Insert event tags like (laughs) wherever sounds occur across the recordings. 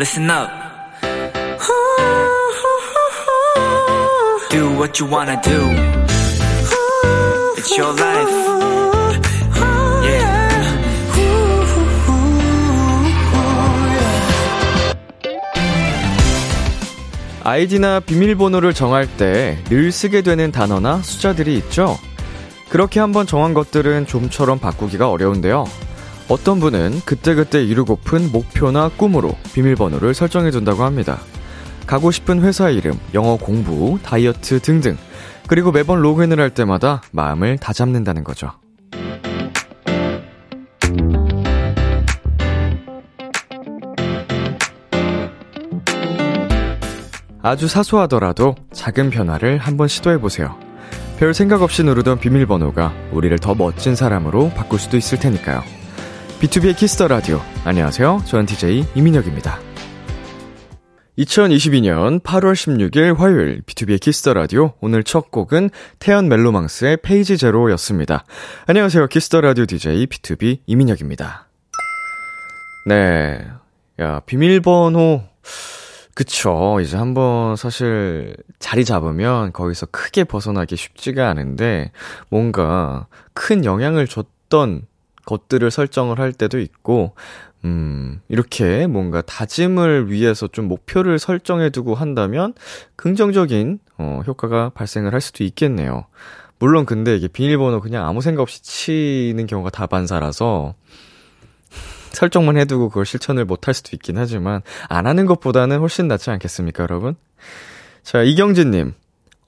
listen up. Do what you wanna do. It's your life. Yeah. 아이디나 비밀번호를 정할 때 늘 쓰게 되는 단어나 숫자들이 있죠? 그렇게 한번 정한 것들은 좀처럼 바꾸기가 어려운데요. 어떤 분은 그때그때 이루고픈 목표나 꿈으로 비밀번호를 설정해둔다고 합니다. 가고 싶은 회사 이름, 영어 공부, 다이어트 등등. 그리고 매번 로그인을 할 때마다 마음을 다 잡는다는 거죠. 아주 사소하더라도 작은 변화를 한번 시도해보세요. 별 생각 없이 누르던 비밀번호가 우리를 더 멋진 사람으로 바꿀 수도 있을 테니까요. B2B의 키스터 라디오. 안녕하세요. 저는 DJ 이민혁입니다. 2022년 8월 16일 화요일 B2B의 키스터 라디오. 오늘 첫 곡은 태연 멜로망스의 페이지 제로였습니다. 안녕하세요. 키스터 라디오 DJ B2B 이민혁입니다. 네. 야, 비밀번호 그쵸. 이제 한번 사실 자리 잡으면 거기서 크게 벗어나기 쉽지가 않은데 뭔가 큰 영향을 줬던 것들을 설정을 할 때도 있고, 음, 이렇게 뭔가 다짐을 위해서 좀 목표를 설정해 두고 한다면 긍정적인, 어, 효과가 발생을 할 수도 있겠네요. 물론 근데 이게 비밀번호 그냥 아무 생각 없이 치는 경우가 다반사라서, (laughs) 설정만 해두고 그걸 실천을 못할 수도 있긴 하지만, 안 하는 것보다는 훨씬 낫지 않겠습니까, 여러분? 자, 이경진님.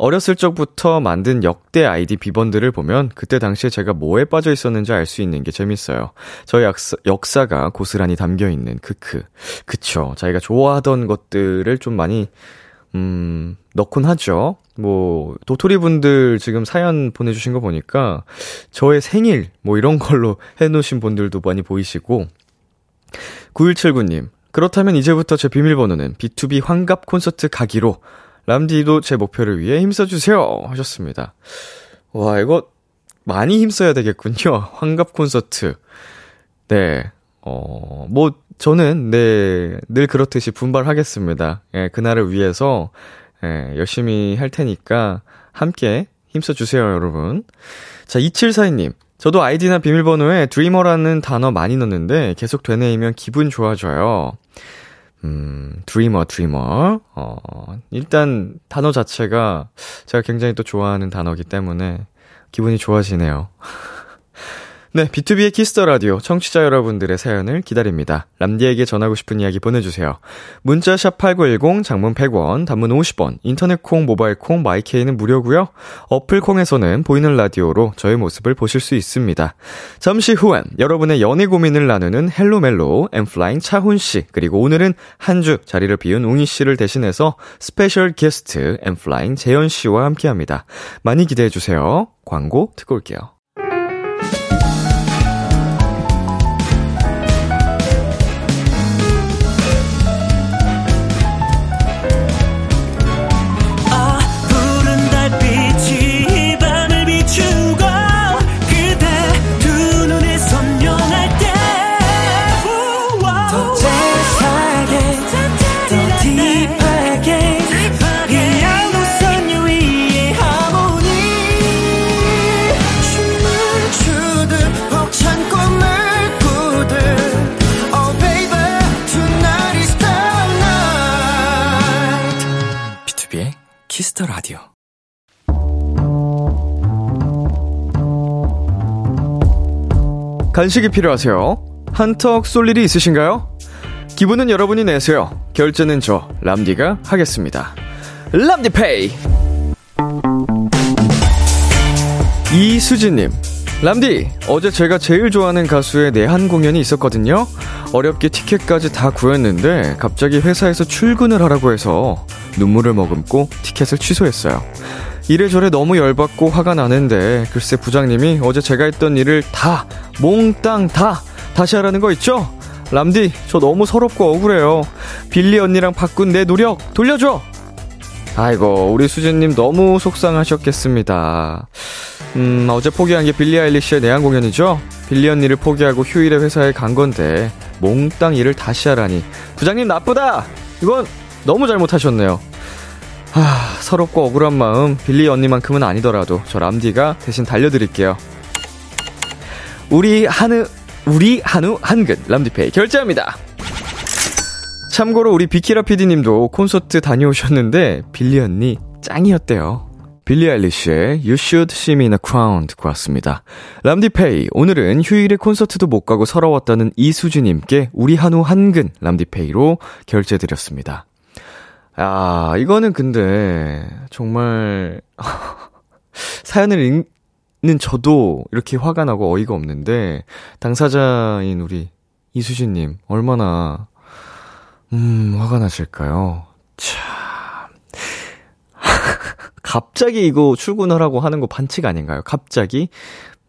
어렸을 적부터 만든 역대 아이디 비번들을 보면 그때 당시에 제가 뭐에 빠져 있었는지 알 수 있는 게 재밌어요. 저의 역사, 역사 가 고스란히 담겨 있는 크크. 그쵸. 자기가 좋아하던 것들을 좀 많이 음, 넣곤 하죠. 뭐, 도토리 분들 지금 사연 보내주신 거 보니까, 저의 생일, 뭐 이런 걸로 (laughs) 해놓으신 분들도 많이 보이시고, 9179님, 그렇다면 이제부터 제 비밀번호는 B2B 환갑 콘서트 가기로 람디도 제 목표를 위해 힘써주세요. 하셨습니다. 와, 이거 많이 힘써야 되겠군요. (laughs) 환갑 콘서트. 네. 어, 뭐, 저는, 네, 늘 그렇듯이 분발하겠습니다. 예, 그날을 위해서, 예, 열심히 할 테니까, 함께 힘써주세요, 여러분. 자, 2742님. 저도 아이디나 비밀번호에 드리머라는 단어 많이 넣는데, 계속 되뇌이면 기분 좋아져요. 음, dreamer, dreamer. 어, 일단 단어 자체가 제가 굉장히 또 좋아하는 단어기 때문에 기분이 좋아지네요. (laughs) 네, B2B의 키스터 라디오 청취자 여러분들의 사연을 기다립니다. 람디에게 전하고 싶은 이야기 보내주세요. 문자 샵 #8910 장문 100원, 단문 50원, 인터넷 콩, 모바일 콩, 마이케이는 무료고요. 어플 콩에서는 보이는 라디오로 저의 모습을 보실 수 있습니다. 잠시 후엔 여러분의 연애 고민을 나누는 헬로멜로 엔플라잉 차훈 씨 그리고 오늘은 한 주 자리를 비운 웅이 씨를 대신해서 스페셜 게스트 엔플라잉 재현 씨와 함께합니다. 많이 기대해 주세요. 광고 듣고 올게요. 간식이 필요하세요? 한턱 쏠 일이 있으신가요? 기분은 여러분이 내세요. 결제는 저 람디가 하겠습니다. 람디페이. 이수진님. 람디, 어제 제가 제일 좋아하는 가수의 내한 공연이 있었거든요. 어렵게 티켓까지 다 구했는데 갑자기 회사에서 출근을 하라고 해서 눈물을 머금고 티켓을 취소했어요. 이래저래 너무 열받고 화가 나는데 글쎄 부장님이 어제 제가 했던 일을 다 몽땅 다 다시 하라는 거 있죠? 람디 저 너무 서럽고 억울해요. 빌리 언니랑 바꾼 내 노력 돌려줘. 아이고 우리 수진님 너무 속상하셨겠습니다. 음 어제 포기한 게 빌리 아일리시의 내한 공연이죠? 빌리 언니를 포기하고 휴일에 회사에 간 건데 몽땅 일을 다시 하라니. 부장님 나쁘다! 이건 너무 잘못하셨네요. 하, 서럽고 억울한 마음, 빌리 언니만큼은 아니더라도 저 람디가 대신 달려드릴게요. 우리 한우, 우리 한우 한근 람디페이 결제합니다. 참고로 우리 비키라 PD님도 콘서트 다녀오셨는데 빌리 언니 짱이었대요. 빌리 아일리쉬의 You Should See Me in a Crown 듣고 왔습니다. 람디페이, 오늘은 휴일에 콘서트도 못 가고 서러웠다는 이수지님께 우리 한우 한근 람디페이로 결제드렸습니다. 아, 이거는 근데 정말 (laughs) 사연을 읽는 저도 이렇게 화가 나고 어이가 없는데 당사자인 우리 이수지님 얼마나 음, 화가 나실까요? 참. (laughs) 갑자기 이거 출근하라고 하는 거 반칙 아닌가요? 갑자기?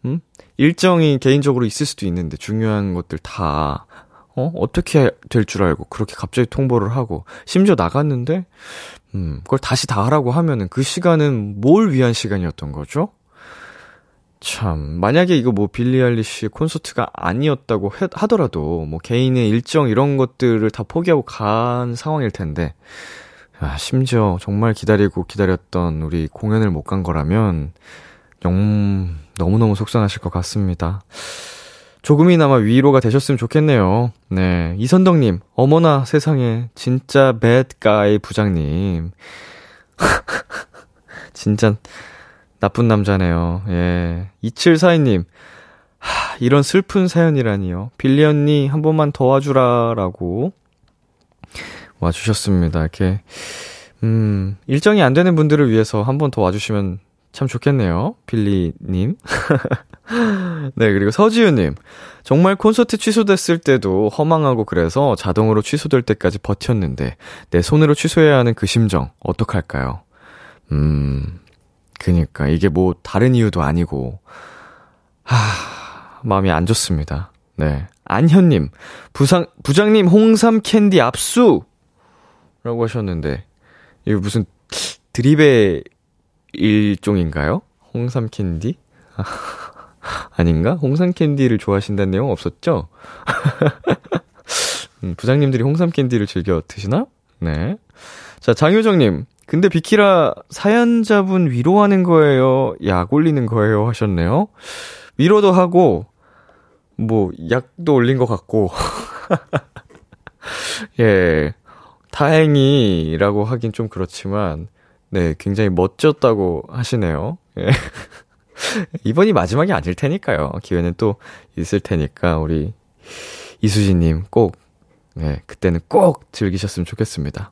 음? 일정이 개인적으로 있을 수도 있는데 중요한 것들 다, 어? 어떻게 될 줄 알고 그렇게 갑자기 통보를 하고, 심지어 나갔는데, 음, 그걸 다시 다 하라고 하면은 그 시간은 뭘 위한 시간이었던 거죠? 참, 만약에 이거 뭐 빌리 알리씨 콘서트가 아니었다고 해, 하더라도 뭐 개인의 일정 이런 것들을 다 포기하고 간 상황일 텐데, 아, 심지어 정말 기다리고 기다렸던 우리 공연을 못 간 거라면, 영, 너무너무 속상하실 것 같습니다. 조금이나마 위로가 되셨으면 좋겠네요. 네. 이선덕님, 어머나 세상에, 진짜 배드가이 부장님. (laughs) 진짜, 나쁜 남자네요. 예. 2742님, 하, 이런 슬픈 사연이라니요. 빌리 언니, 한 번만 도와주라, 라고. 와주셨습니다. 이렇게, 음, 일정이 안 되는 분들을 위해서 한 번 더 와주시면 참 좋겠네요. 빌리님. (laughs) 네, 그리고 서지우님. 정말 콘서트 취소됐을 때도 허망하고 그래서 자동으로 취소될 때까지 버텼는데, 내 손으로 취소해야 하는 그 심정, 어떡할까요? 음, 그니까 이게 뭐 다른 이유도 아니고 하 마음이 안 좋습니다. 네. 안현님, 부상, 부장님 홍삼 캔디 압수! 라고 하셨는데, 이거 무슨 드립의 일종인가요? 홍삼 캔디? (laughs) 아닌가? 홍삼 캔디를 좋아하신다는 내용 없었죠? (laughs) 음, 부장님들이 홍삼 캔디를 즐겨 드시나? 네. 자, 장효정님, 근데 비키라 사연자분 위로하는 거예요? 약 올리는 거예요? 하셨네요. 위로도 하고, 뭐, 약도 올린 것 같고. (laughs) 예. 다행이라고 하긴 좀 그렇지만, 네, 굉장히 멋졌다고 하시네요. 예. 이번이 마지막이 아닐 테니까요. 기회는 또 있을 테니까, 우리 이수지님 꼭, 네, 그때는 꼭 즐기셨으면 좋겠습니다.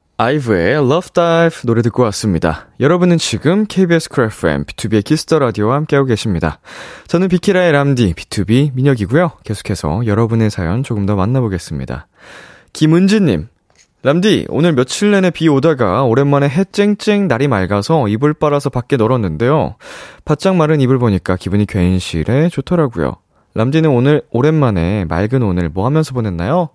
아이브의 Love Dive 노래 듣고 왔습니다. 여러분은 지금 KBS 쿨 FM, B2B의 키스터 라디오와 함께하고 계십니다. 저는 비키라의 람디, B2B 민혁이고요. 계속해서 여러분의 사연 조금 더 만나보겠습니다. 김은지님, 람디, 오늘 며칠 내내 비 오다가 오랜만에 해 쨍쨍 날이 맑아서 이불 빨아서 밖에 널었는데요. 바짝 마른 이불 보니까 기분이 괜시리 좋더라고요. 람디는 오늘 오랜만에 맑은 오늘 뭐 하면서 보냈나요?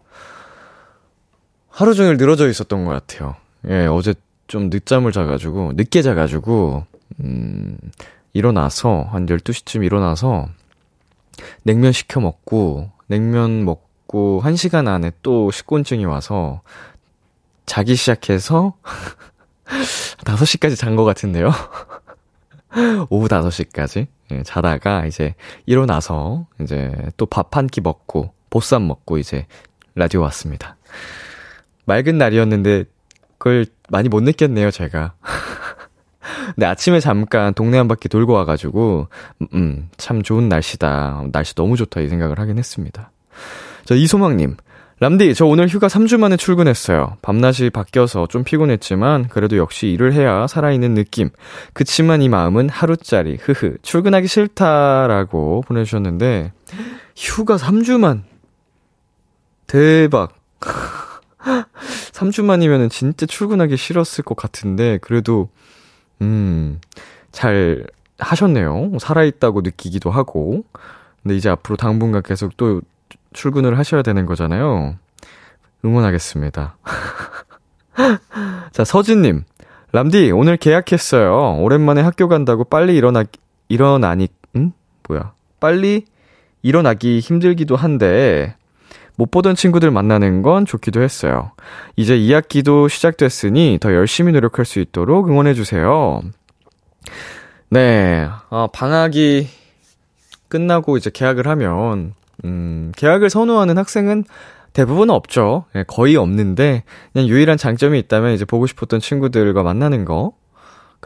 하루 종일 늘어져 있었던 것 같아요. 예, 어제 좀 늦잠을 자가지고, 늦게 자가지고, 음, 일어나서, 한 12시쯤 일어나서, 냉면 시켜 먹고, 냉면 먹고, 1시간 안에 또 식곤증이 와서, 자기 시작해서, (laughs) 5시까지 잔 것 같은데요? (laughs) 오후 5시까지. 예, 자다가 이제 일어나서, 이제 또 밥 한 끼 먹고, 보쌈 먹고 이제 라디오 왔습니다. 맑은 날이었는데 그걸 많이 못 느꼈네요, 제가. (laughs) 근데 아침에 잠깐 동네 한 바퀴 돌고 와가지고, 음, 참 좋은 날씨다. 날씨 너무 좋다. 이 생각을 하긴 했습니다. 저 이소망님, 람디, 저 오늘 휴가 3주 만에 출근했어요. 밤낮이 바뀌어서 좀 피곤했지만, 그래도 역시 일을 해야 살아있는 느낌. 그치만 이 마음은 하루짜리, 흐흐, 출근하기 싫다라고 보내주셨는데, 휴가 3주만. 대박. (laughs) 3주 만이면은 진짜 출근하기 싫었을 것 같은데, 그래도, 음, 잘 하셨네요. 살아있다고 느끼기도 하고. 근데 이제 앞으로 당분간 계속 또 출근을 하셔야 되는 거잖아요. 응원하겠습니다. (laughs) 자, 서진님. 람디, 오늘 계약했어요. 오랜만에 학교 간다고 빨리 일어나, 일어나니, 응? 뭐야. 빨리 일어나기 힘들기도 한데, 못 보던 친구들 만나는 건 좋기도 했어요. 이제 2학기도 시작됐으니 더 열심히 노력할 수 있도록 응원해주세요. 네, 어, 방학이 끝나고 이제 계약을 하면, 음, 계약을 선호하는 학생은 대부분 없죠. 예, 거의 없는데, 그냥 유일한 장점이 있다면 이제 보고 싶었던 친구들과 만나는 거.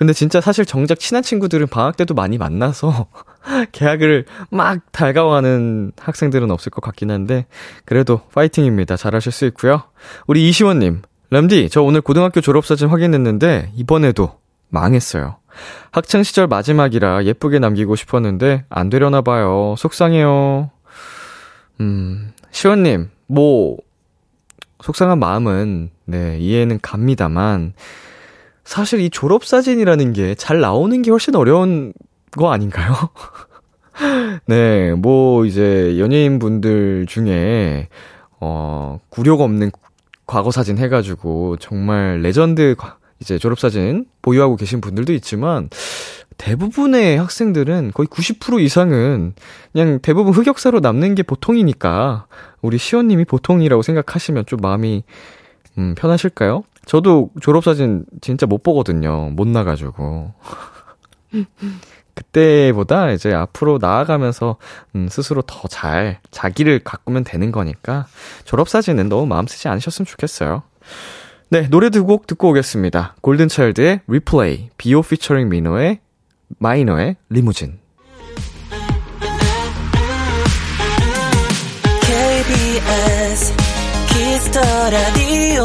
근데 진짜 사실 정작 친한 친구들은 방학 때도 많이 만나서 (laughs) 계약을 막 달가워하는 학생들은 없을 것 같긴 한데 그래도 파이팅입니다. 잘하실 수 있고요. 우리 이시원님, 람디, 저 오늘 고등학교 졸업사진 확인했는데 이번에도 망했어요. 학창 시절 마지막이라 예쁘게 남기고 싶었는데 안 되려나 봐요. 속상해요. 음, 시원님, 뭐 속상한 마음은 네 이해는 갑니다만 사실 이 졸업사진이라는 게 잘 나오는 게 훨씬 어려운 거 아닌가요? (laughs) 네, 뭐, 이제, 연예인분들 중에, 어, 구력 없는 과거 사진 해가지고, 정말 레전드, 이제 졸업사진 보유하고 계신 분들도 있지만, 대부분의 학생들은 거의 90% 이상은 그냥 대부분 흑역사로 남는 게 보통이니까, 우리 시원님이 보통이라고 생각하시면 좀 마음이, 음, 편하실까요? 저도 졸업사진 진짜 못 보거든요. 못 나가지고. (laughs) 그때보다 이제 앞으로 나아가면서 음, 스스로 더 잘 자기를 가꾸면 되는 거니까 졸업사진은 너무 마음 쓰지 않으셨으면 좋겠어요. 네, 노래 두 곡 듣고 오겠습니다. 골든차일드의 리플레이, 비오 피처링 미노의 마이너의 리무진. KBS Kiss the Radio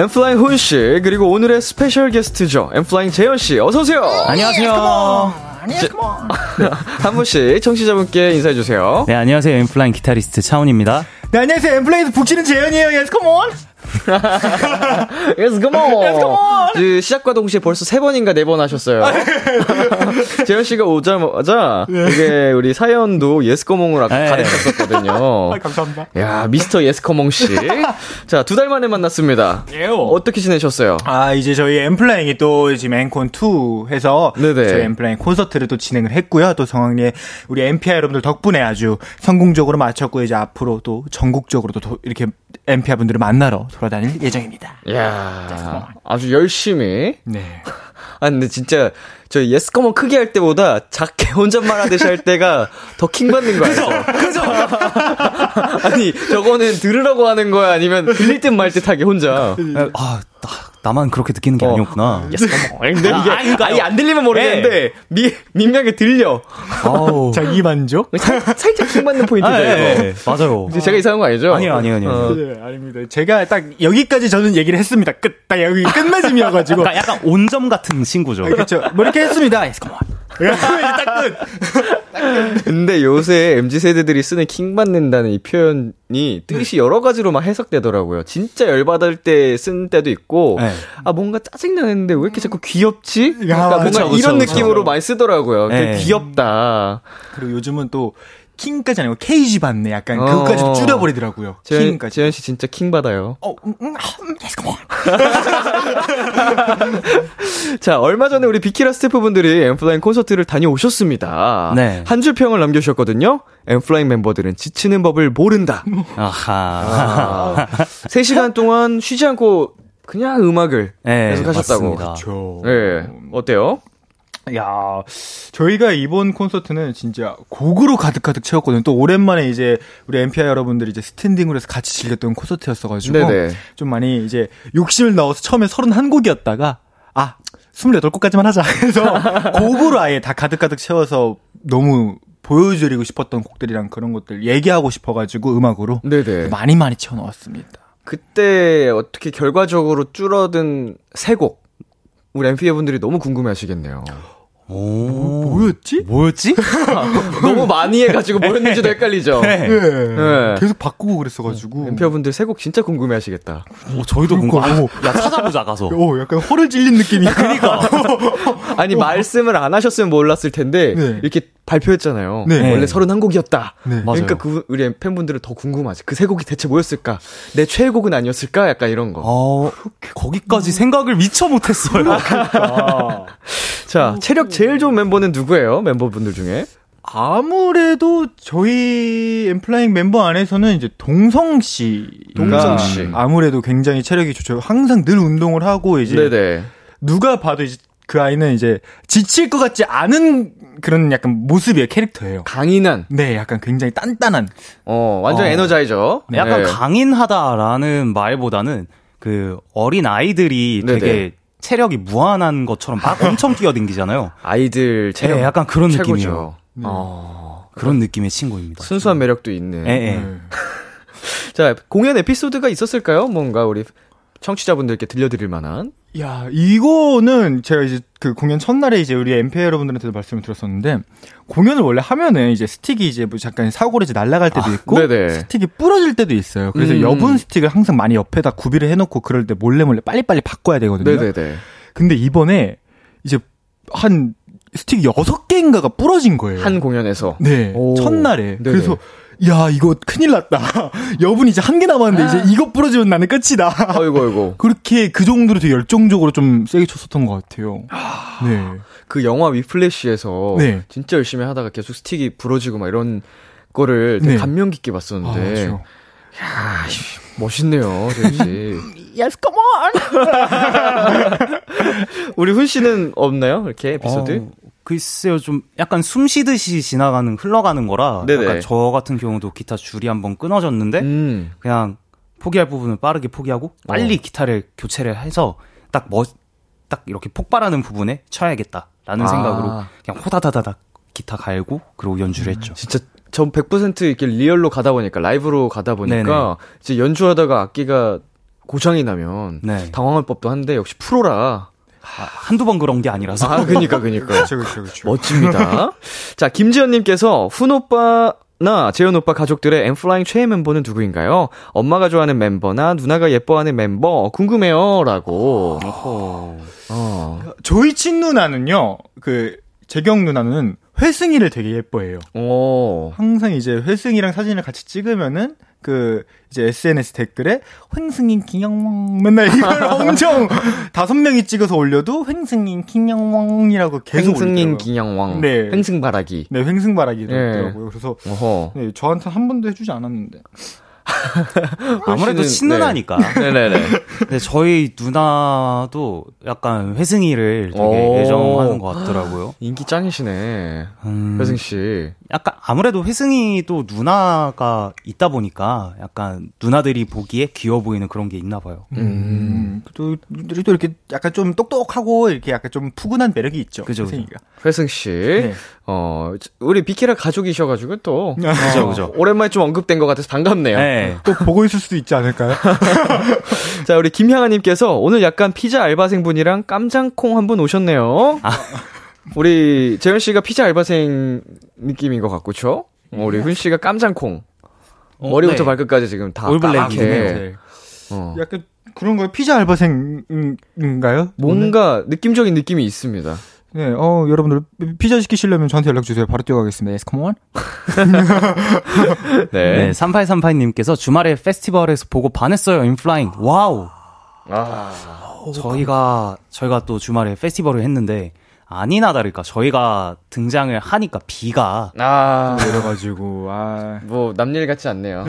엔플라잉 훈 씨, 그리고 오늘의 스페셜 게스트죠. 엔플라잉 재현 씨, 어서오세요! 안녕하세요. (laughs) 한 분씩 청취자분께 인사해주세요. 네, 안녕하세요. 엔플라잉 기타리스트 차훈입니다. 네 안녕하세요 엔플라잉 북치는 재현이에요 Yes, come on (laughs) Yes, come on! 그 시작과 동시에 벌써 세 번인가 네 번 하셨어요. (laughs) 재현 씨가 오자마자 이게 우리 사연도 Yes, come on을 아까 네. 가르쳤었거든요. 감사합니다 야, 미스터 Yes, come on 씨. 자, 두 달 만에 만났습니다. 예요. 어떻게 지내셨어요? 아 이제 저희 엔플라잉이 또 지금 앵콘 2 해서 네네. 저희 엔플라잉 콘서트를 또 진행을 했고요 또 성황리에 우리 엔피아 여러분들 덕분에 아주 성공적으로 마쳤고 이제 앞으로 또 전국적으로 또 이렇게 엔피아 분들을 만나러 돌아다닐 예정입니다 야 아주 열심히. 네 (laughs) 아, 근데 진짜, 저 Yes, come on 크게 할 때보다 작게 혼잣말 하듯이 할 때가 더 킹받는 거 알죠? 그죠? (laughs) 아니, 저거는 들으라고 하는 거야? 아니면 들릴 듯 말 듯하게 혼자. 아, 나, 나만 그렇게 느끼는 게 어. 아니었구나. Yes, come on. 근데 이게 아예 안 들리면 모르겠는데, 미, 민감하게 들려. 아우. 자기 만족 살, 살짝 킹받는 포인트죠, 아, 이거. 예, 예. 맞아요. 이제 제가 이상한 거 아니죠? 아니요, 아니요, 아니요. 어. 네, 아닙니다. 제가 딱 여기까지 저는 얘기를 했습니다. 끝, 딱 여기 끝맺음이어가지고. 그러니까 약간 온점 같은 친구죠. 그렇죠. 뭐 이렇게 했습니다. Yes, come on. (laughs) 딱 끝. 근데 요새 MZ세대들이 쓰는 킹 받는다는 이 표현이 뜻이 여러 가지로 막 해석되더라고요. 진짜 열받을 때 쓴 때도 있고, 네. 아, 뭔가 짜증 나는데 왜 이렇게 자꾸 귀엽지? 그러니까 뭔가 그쵸, 그쵸, 이런 그쵸. 느낌으로 많이 쓰더라고요. 네. 귀엽다. 그리고 요즘은 또 킹까지 아니고 케이지 받네. 약간 어. 그것까지 줄여버리더라고요. 재현, 킹까지. 재현 씨 진짜 킹 받아요. 어, 음, 음, 아, 음. (laughs) 자, 얼마 전에 우리 비키라 스태프분들이 엠플라잉 콘서트를 다녀오셨습니다. 네. 한 줄 평을 남겨주셨거든요. 엠플라잉 멤버들은 지치는 법을 모른다. 아하. 3시간 동안 쉬지 않고 그냥 음악을 네, 계속 하셨다고. 맞습니다. 저. 네. 어때요? 야, 저희가 이번 콘서트는 진짜 곡으로 가득가득 채웠거든요. 또 오랜만에 이제 우리 엠피아 여러분들이 이제 스탠딩으로 해서 같이 즐겼던 콘서트였어가지고 네네. 좀 많이 이제 욕심을 넣어서 처음에 31곡이었다가 아 28곡까지만 하자. (laughs) 해서 곡으로 아예 다 가득가득 채워서 너무 보여드리고 싶었던 곡들이랑 그런 것들 얘기하고 싶어가지고 음악으로 네네. 많이 많이 채워넣었습니다. 그때 어떻게 결과적으로 줄어든 세 곡. 우리 엠피에 분들이 너무 궁금해 하시겠네요. 오. 뭐였지? 뭐였지? (laughs) 너무 많이 해가지고 뭐였는지도 헷갈리죠. 네. 네. 네. 계속 바꾸고 그랬어가지고. 엠피어 분들 세 곡 진짜 궁금해 하시겠다. 오, 저희도 그러니까, 궁금. 어. 야 찾아보자 가서. 오, 약간 허를 찔린 느낌이야. 그러니까. (laughs) 아니, 말씀을 안 하셨으면 몰랐을 텐데, 네. 이렇게 발표했잖아요. 네. 원래 31곡이었다. 네. 맞아요. 그러니까 그, 우리 팬분들은 더 궁금하지. 그 세 곡이 대체 뭐였을까? 내 최애곡은 아니었을까? 약간 이런 거. 어, 거기까지 생각을 미처 못했어요. (laughs) 자, 체력 제일 좋은 멤버는 누구예요? 멤버분들 중에? 아무래도 저희 엠플라잉 멤버 안에서는 이제 동성 씨. 동성 씨. 아무래도 굉장히 체력이 좋죠. 항상 늘 운동을 하고 이제 네네. 누가 봐도 이제 그 아이는 이제 지칠 것 같지 않은 그런 약간 모습이에요, 캐릭터예요. 강인한, 네, 약간 굉장히 단단한. 어, 완전 어. 에너자이저. 네, 약간 네. 강인하다라는 말보다는 그 어린 아이들이 되게 네네. 체력이 무한한 것처럼 막 엄청 뛰어댕기잖아요. 아이들 체력. 네, 약간 그런 최고죠. 느낌이에요. 어, 그런 느낌의 친구입니다. 순수한 매력도 있는. 예, 예. 네. (laughs) 자, 공연 에피소드가 있었을까요? 뭔가 우리 청취자분들께 들려드릴 만한. 야, 이거는 제가 이제 그 공연 첫날에 이제 우리 엠페 여러분들한테도 말씀을 드렸었는데 공연을 원래 하면은 이제 스틱이 이제 뭐 잠깐 사고로 이제 날아갈 때도 있고 네네. 스틱이 부러질 때도 있어요. 그래서 음. 여분 스틱을 항상 많이 옆에다 구비를 해놓고 그럴 때 몰래 몰래 빨리빨리 바꿔야 되거든요. 네네네. 근데 이번에 이제 한 스틱 여섯 개인가가 부러진 거예요. 한 공연에서. 네 오. 첫날에 네네. 그래서 야 이거 큰일 났다. (laughs) 여분 이제 한 개 남았는데 이제 이거 부러지면 나는 끝이다. (laughs) 아이고, 아이고. 그렇게 그 정도로 되게 열정적으로 좀 세게 쳤었던 것 같아요. 네. 그 영화 위플래시에서 네. 진짜 열심히 하다가 계속 스틱이 부러지고 막 이런 거를 되게 네. 감명 깊게 아, 봤었는데. 맞죠. 야, 씨, 멋있네요, 씨. Yes, come on. (laughs) 우리 훈 씨는 없나요? 이렇게 에피소드? 어, 글쎄요, 좀 약간 숨 쉬듯이 지나가는, 흘러가는 거라. 네네. 약간 저 같은 경우도 기타 줄이 한번 끊어졌는데, 음. 그냥 포기할 부분을 빠르게 포기하고, 빨리 기타를 교체를 해서, 딱 멋, 딱 이렇게 폭발하는 부분에 쳐야겠다라는 아. 생각으로, 그냥 호다다다닥 기타 갈고, 그리고 연주를 했죠. 진짜 전 100% 이렇게 리얼로 가다 보니까 라이브로 가다 보니까 네네. 이제 연주하다가 악기가 고장이 나면 네. 당황할 법도 한데 역시 프로라. 아, 한두 번 그런 게 아니라서. 아, 그니까 그니까. 그렇죠, 그렇죠, 그렇죠. 멋집니다. (laughs) 자, 김지연님께서 훈 오빠 나 재현 오빠 가족들의 엔플라잉 최애 멤버는 누구인가요? 엄마가 좋아하는 멤버나 누나가 예뻐하는 멤버 궁금해요라고. 어. 저희 친 누나는요, 그, 재경 누나는 회승이를 되게 예뻐해요. 오. 항상 이제 회승이랑 사진을 같이 찍으면은, 그, 이제 SNS 댓글에, 횡승인 기영왕, 맨날 이걸 (laughs) 엄청, 다섯 명이 찍어서 올려도, 횡승인 기영왕이라고 계속 횡승인. 기영왕. 네. 횡승바라기. 네, 횡승바라기도 네. 있더라고요. 그래서. 네, 저한테 한 번도 해주지 않았는데. (laughs) 아무래도 씨는- 친누나니까. 네. 네네네. 근데 저희 누나도 약간 회승이를 되게 오. 애정하는 것 같더라고요. (gasps) 인기 짱이시네. 음, 회승 씨. 약간 아무래도 회승이도 누나가 있다 보니까 약간 누나들이 보기에 귀여워 보이는 그런 게 있나 봐요. 음, 또, 또 이렇게 약간 좀 똑똑하고, 이렇게 약간 좀 푸근한 매력이 있죠. 그죠, 그죠. 회승이가. 회승 씨. 네. 어, 우리 비키라 가족이셔가지고 또. 그죠, 어, 그죠. 오랜만에 좀 언급된 것 같아서 반갑네요. 네. 또 보고 있을 수도 있지 않을까요? (laughs) 자, 우리 김향아님께서 오늘 약간 피자 알바생분이랑 깜장콩 한 분 오셨네요. 아. 우리 재현 씨가 피자 알바생 느낌인 것 같고, 죠 어, 우리 훈 씨가 깜장콩. 머리부터 네. 발끝까지 지금 다 올블랙이네요. 까맣게. 네. 어. 약간 그런 거요? 피자 알바생인가요? 뭔가 느낌적인 느낌이 있습니다. 네, 어, 여러분들 피자 시키시려면 저한테 연락 주세요. 바로 뛰어가겠습니다. Yes, come on. (laughs) 네. 네, 3838님께서 주말에 페스티벌에서 보고 반했어요, 엔플라잉. 와우. 아. 저희가, 저희가 또 주말에 페스티벌을 했는데, 아니나 다를까, 저희가 등장을 하니까 비가, 아. 그래가지고, 아. 뭐 남일 같지 않네요.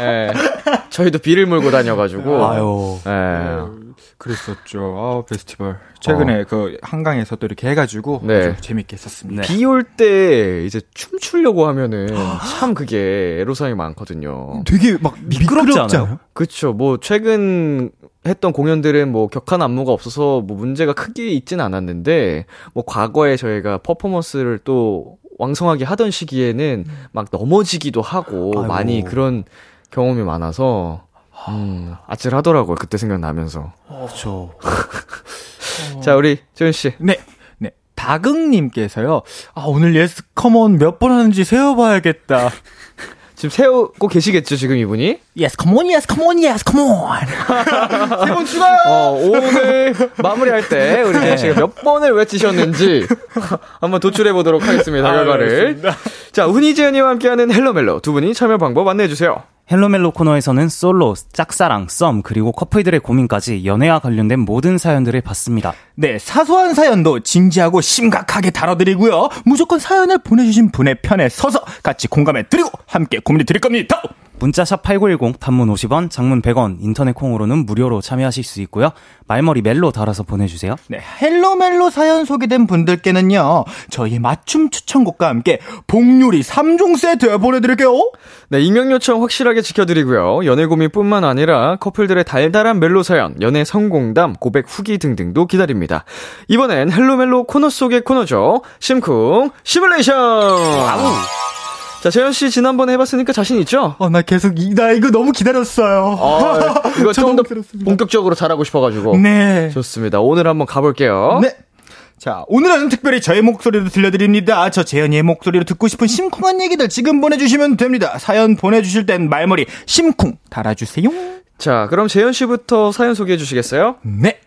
예. (laughs) 저희도 비를 몰고 다녀가지고. 아유. 예. 그랬었죠. 아, 페스티벌. 최근에 어. 그 한강에서 또 이렇게 해가지고 네. 아주 재밌게 했었습니다. 네. 비올 때 이제 춤추려고 하면은 참 그게 애로사항이 많거든요. 되게 막 미끄럽지 미끄럽지 않아요? 않아요? 그쵸. 뭐, 최근 했던 공연들은 뭐, 격한 안무가 없어서 뭐, 문제가 크게 있진 않았는데, 뭐, 과거에 저희가 퍼포먼스를 또 왕성하게 하던 시기에는 막 넘어지기도 하고, 아이고. 많이 그런 경험이 많아서, 음, 아찔하더라고요. 그때 생각나면서. 그렇죠. (laughs) 자, 우리, 재현 씨. 네. 네. 다긍님께서요. 아, 오늘 Yes, come on 몇 번 하는지 세어봐야겠다. 지금 세우고 계시겠죠, 지금 이분이? Yes, come on, yes, come on, yes, come on. 세번 추가요. 어, 오늘 마무리할 때 우리 네. 씨가 몇 번을 외치셨는지 (laughs) 한번 도출해 보도록 하겠습니다. 결과를. 자, 훈이 재현이와 함께하는 Hello 멜로 두 분이 참여 방법 안내해 주세요. Hello 멜로 코너에서는 솔로, 짝사랑, 썸, 그리고 커플들의 고민까지 연애와 관련된 모든 사연들을 받습니다. 네, 사소한 사연도 진지하고 심각하게 다뤄드리고요. 무조건 사연을 보내주신 분의 편에 서서 같이 공감해 드리고 함께 고민해 드릴 겁니다. 문자샵 8910, 단문 50원, 장문 100원, 인터넷 콩으로는 무료로 참여하실 수 있고요. 말머리 멜로 달아서 보내주세요. 네, Hello 멜로 사연 소개된 분들께는요, 저희 맞춤 추천곡과 함께 복요리 3종 세트 보내드릴게요. 네, 익명 요청 확실하게 지켜드리고요. 연애 고민뿐만 아니라 커플들의 달달한 멜로 사연, 연애 성공담, 고백 후기 등등도 기다립니다. 이번엔 Hello 멜로 코너 속의 코너죠. 심쿵 시뮬레이션. 자, 재현 씨 지난번에 해봤으니까 자신 있죠? 어, 나 계속, 이, 나 이거 너무 기다렸어요. 아, (laughs) 이거 저좀 더. 본격적으로 잘하고 싶어가지고. 네. 좋습니다. 오늘 한번 가볼게요. 네. 자, 오늘은 특별히 저의 목소리로 들려드립니다. 저 재현이의 목소리로 듣고 싶은 심쿵한 얘기들 지금 보내주시면 됩니다. 사연 보내주실 땐 말머리 심쿵 달아주세요. 자, 그럼 재현 씨부터 사연 소개해 주시겠어요? 네.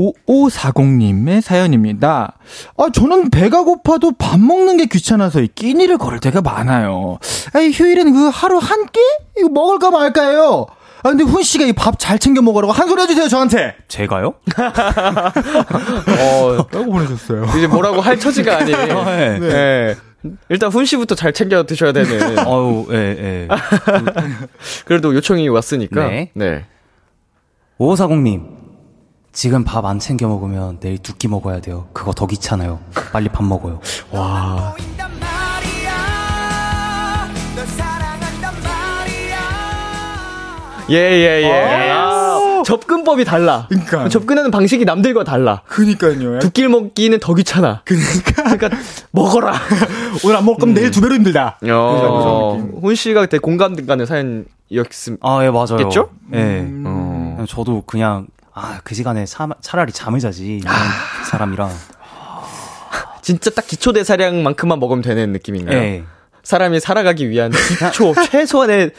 자, 5540님의 사연입니다. 아, 저는 배가 고파도 밥 먹는 게 귀찮아서 이 끼니를 걸을 때가 많아요. 아이, 휴일엔 그 하루 한 끼? 이거 먹을까 말까요? 아, 근데 훈 씨가 이 밥 잘 챙겨 먹으라고 한 소리 해주세요, 저한테! 제가요? (laughs) 어, 라고 보내줬어요. 이제 뭐라고 할 처지가 아닌. (laughs) 네. 네. 일단 훈 씨부터 잘 챙겨 드셔야 되는. 어우, 예, 예. (laughs) 그래도 요청이 왔으니까. 네. 네. 5540님, 지금 밥 안 챙겨 먹으면 내일 두 끼 먹어야 돼요. 그거 더 귀찮아요. 빨리 밥 먹어요. 와. 말이야 예, 예, 예. 아, 접근법이 달라. 그러니까. 접근하는 방식이 남들과 달라. 그니까요. 두끼 먹기는 더 귀찮아. 그니까. 그러니까 먹어라. (laughs) 오늘 안 먹을 거면 내일 두 배로 힘들다. 어, 훈 씨가 되게 공감 가는 사연이었음. 아, 예, 맞아요. 겠죠? 예. 어. 그냥 저도 그냥, 아, 그 시간에 차, 차라리 잠을 자지. 이런 사람이라. 진짜 딱 기초 대사량만큼만 먹으면 되는 느낌인가요? 예. 사람이 살아가기 위한 기초 최소한의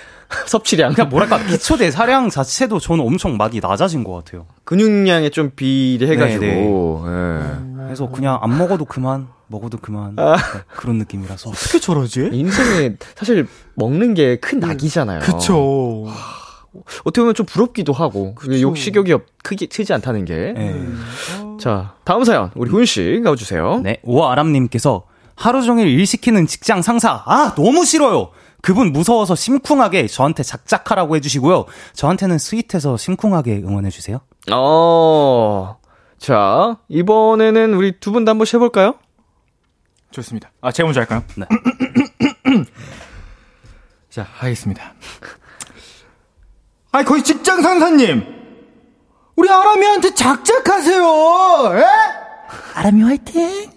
섭취량. 그냥 뭐랄까, 기초 대사량 자체도 저는 엄청 많이 낮아진 것 같아요. 근육량에 좀 비례해가지고. 네, 예. 그래서 그냥 안 먹어도 그만, 먹어도 그만. 아. 네, 그런 느낌이라서. 어떻게 저러지? 인생에 사실 먹는 게 큰 낙이잖아요. 그쵸. 어떻게 보면 좀 부럽기도 하고 욕식욕이 없- 크기 크지 않다는 게. 예. 자 다음 사연 우리 훈 씨 가주세요. 네, 오아람님께서 하루 종일 일 시키는 직장 상사, 아, 너무 싫어요! 그분 무서워서 심쿵하게 저한테 작작하라고 해주시고요. 저한테는 스윗해서 심쿵하게 응원해주세요. 어. 자 이번에는 우리 두 분 다 한번 해볼까요? 좋습니다. 아, 제가 먼저 할까요? 네. (clears throat) 자, 하겠습니다. 아이, 거기 직장 상사님! 우리 아람이한테 작작하세요! 에? 아람이 화이팅!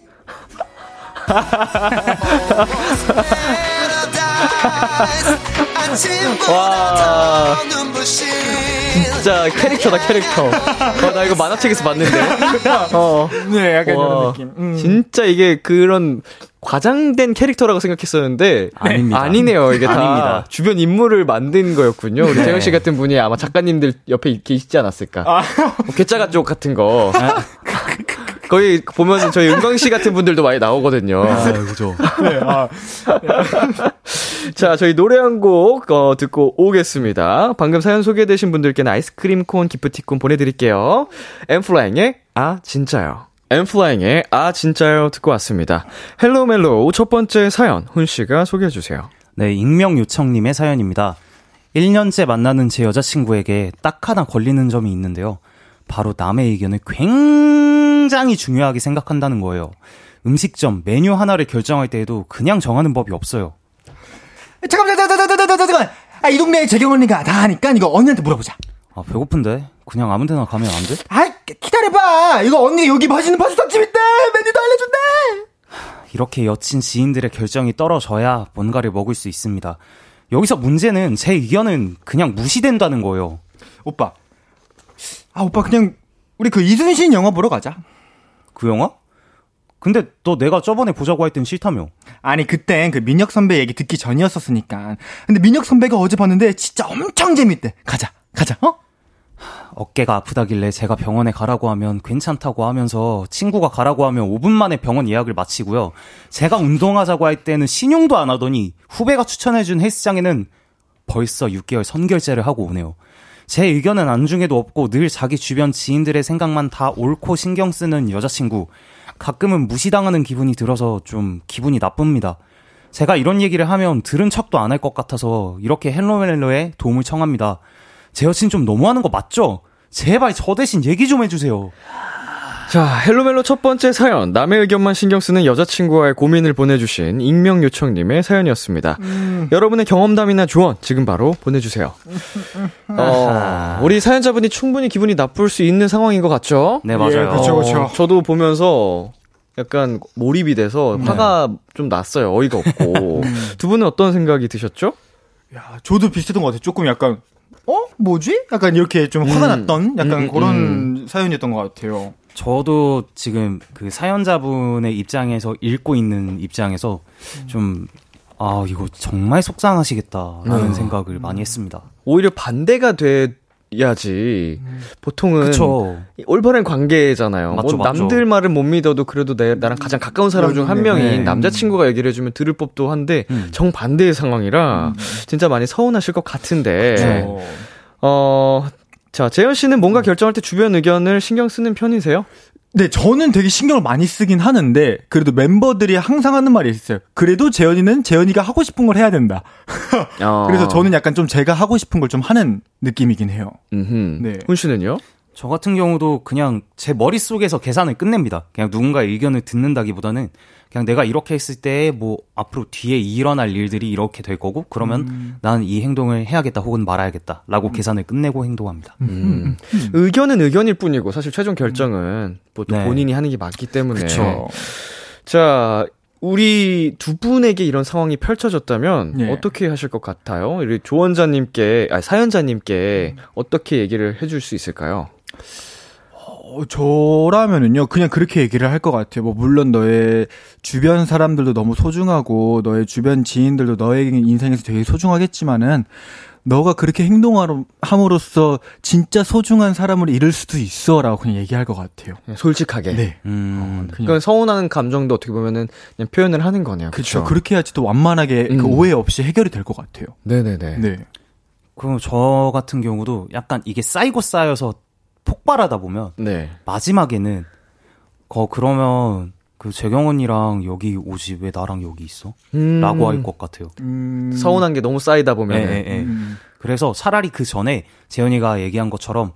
와. 진짜 캐릭터다 캐릭터. 어, 나 이거 만화책에서 봤는데. 어. (laughs) 네, 약간 와, 이런 느낌. 음. 진짜 이게 그런 과장된 캐릭터라고 생각했었는데 아닙니다. 아니네요. 이게 다 아닙니다. 주변 인물을 만든 거였군요. 우리 네. 재현 씨 같은 분이 아마 작가님들 옆에 계시지 않았을까. 아. 뭐 괴짜가 쪽 같은 거. 거기 보면 저희 은광 씨 같은 분들도 많이 나오거든요. 아, 그죠. 네, 아, 자, 저희 노래 한곡 어, 듣고 오겠습니다. 방금 사연 소개되신 분들께는 아이스크림 콘 기프티콘 보내드릴게요. 엔플라잉의 아 진짜요. 엔플라잉의 아 진짜요 듣고 왔습니다. 헬로 멜로 첫 번째 사연 훈 씨가 소개해 주세요. 네, 익명 요청님의 사연입니다. 1년째 만나는 제 여자친구에게 딱 하나 걸리는 점이 있는데요. 바로 남의 의견을 굉장히 중요하게 생각한다는 거예요. 음식점 메뉴 하나를 결정할 때에도 그냥 정하는 법이 없어요. 잠깐만, 잠깐만, 잠깐만, 잠깐만, 잠깐만. 아, 이 동네에 재경 언니가 다 하니까 이거 언니한테 물어보자. 아, 배고픈데? 그냥 아무 데나 가면 안 돼? 아, 기다려봐. 이거 언니가 여기 맛있는 파스타집 있대. 메뉴도 알려준대. 이렇게 여친 지인들의 결정이 떨어져야 뭔가를 먹을 수 있습니다. 여기서 문제는 제 의견은 그냥 무시된다는 거예요. 오빠. 아, 오빠 그냥 우리 그 이순신 영화 보러 가자. 그 영화? 근데 너 내가 저번에 보자고 할 땐 싫다며. 아니 그땐 그 민혁 선배 얘기 듣기 전이었었으니까. 근데 민혁 선배가 어제 봤는데 진짜 엄청 재밌대. 가자, 가자. 어? 어깨가 아프다길래 제가 병원에 가라고 하면 괜찮다고 하면서 친구가 가라고 하면 5분 만에 병원 예약을 마치고요. 제가 운동하자고 할 때는 신용도 안 하더니 후배가 추천해준 헬스장에는 벌써 6개월 선결제를 하고 오네요. 제 의견은 안중에도 없고 늘 자기 주변 지인들의 생각만 다 옳고 신경 쓰는 여자친구. 가끔은 무시당하는 기분이 들어서 좀 기분이 나쁩니다. 제가 이런 얘기를 하면 들은 척도 안 할 것 같아서 이렇게 헬로멜로에 도움을 청합니다. 제 여친 좀 너무하는 거 맞죠? 제발 저 대신 얘기 좀 해주세요. 자, 헬로멜로 첫 번째 사연. 남의 의견만 신경 쓰는 여자친구와의 고민을 보내주신 익명 요청님의 사연이었습니다. 여러분의 경험담이나 조언 지금 바로 보내주세요. (laughs) 어, 우리 사연자분이 충분히 기분이 나쁠 수 있는 상황인 것 같죠? 네, 맞아요. 예, 그쵸, 그쵸. 어, 저도 보면서 약간 몰입이 돼서 화가 좀 났어요. 어이가 없고. (laughs) 두 분은 어떤 생각이 드셨죠? 야, 저도 비슷했던 것 같아요. 조금 약간 어? 뭐지? 약간 이렇게 좀 화가 났던 약간 음, 그런 사연이었던 것 같아요. 저도 지금 그 사연자분의 입장에서 읽고 있는 입장에서 좀, 아, 이거 정말 속상하시겠다라는 생각을 많이 했습니다. 오히려 반대가 돼 야지. 보통은 그쵸. 올바른 관계잖아요. 맞죠, 뭐 맞죠. 남들 말은 못 믿어도 그래도 내, 나랑 가장 가까운 사람 중한 네, 명인 네. 남자친구가 얘기를 해주면 들을 법도 한데 음. 정 반대의 상황이라 진짜 많이 서운하실 것 같은데 네. 어. 어, 자, 재현 씨는 뭔가 결정할 때 주변 의견을 신경 쓰는 편이세요? 네, 저는 되게 신경을 많이 쓰긴 하는데 그래도 멤버들이 항상 하는 말이 있어요. 그래도 재현이는 재현이가 하고 싶은 걸 해야 된다. (laughs) 어. 그래서 저는 약간 좀 제가 하고 싶은 걸 좀 하는 느낌이긴 해요. 음흠. 네. 훈 씨는요? 저 같은 경우도 그냥 제 머릿속에서 계산을 끝냅니다. 그냥 누군가의 의견을 듣는다기보다는 그냥 내가 이렇게 했을 때 뭐 앞으로 뒤에 일어날 일들이 이렇게 될 거고 그러면 난이 행동을 해야겠다 혹은 말아야겠다라고 계산을 끝내고 행동합니다. 음. 의견은 의견일 뿐이고 사실 최종 결정은 보통 네. 본인이 하는 게 맞기 때문에. 그쵸. 자, 우리 두 분에게 이런 상황이 펼쳐졌다면 예. 어떻게 하실 것 같아요? 우리 조원자님께, 아 사연자님께 어떻게 얘기를 해줄 수 있을까요? 어, 저라면은요, 그냥 그렇게 얘기를 할 것 같아요. 뭐, 물론 너의 주변 사람들도 너무 소중하고, 너의 주변 지인들도 너의 인생에서 되게 소중하겠지만은, 너가 그렇게 행동함으로써 진짜 소중한 사람을 잃을 수도 있어. 라고 그냥 얘기할 것 같아요. 솔직하게. 네. 음, 그냥. 그건 서운한 감정도 어떻게 보면은 그냥 표현을 하는 거네요. 그렇죠. 그렇게 해야지 또 완만하게 그 음. 오해 없이 해결이 될 것 같아요. 네네네. 네. 그럼 저 같은 경우도 약간 이게 쌓이고 쌓여서 폭발하다 보면 네. 마지막에는 거 그러면 그 재경 언니랑 여기 오지 왜 나랑 여기 있어? 음, 라고 할 것 같아요. 음. 서운한 게 너무 쌓이다 보면. 예, 예, 예. 음. 그래서 차라리 그 전에 재현이가 얘기한 것처럼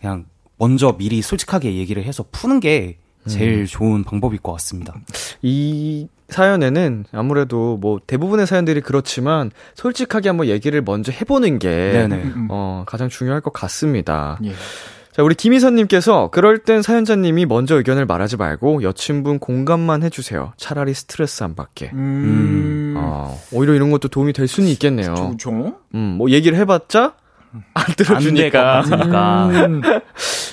그냥 먼저 미리 솔직하게 얘기를 해서 푸는 게 제일 좋은 방법일 것 같습니다. 이 사연에는 아무래도 뭐 대부분의 사연들이 그렇지만 솔직하게 한번 얘기를 먼저 해보는 게 네네. 음. 어, 가장 중요할 것 같습니다. 예. 자, 우리 김희선님께서 그럴 땐 사연자님이 먼저 의견을 말하지 말고 여친분 공감만 해주세요. 차라리 스트레스 안 받게. 음. 어, 오히려 이런 것도 도움이 될 수는 있겠네요. 좋죠. 음, 뭐 얘기를 해봤자 안 들어주니까. 같으니까. 음.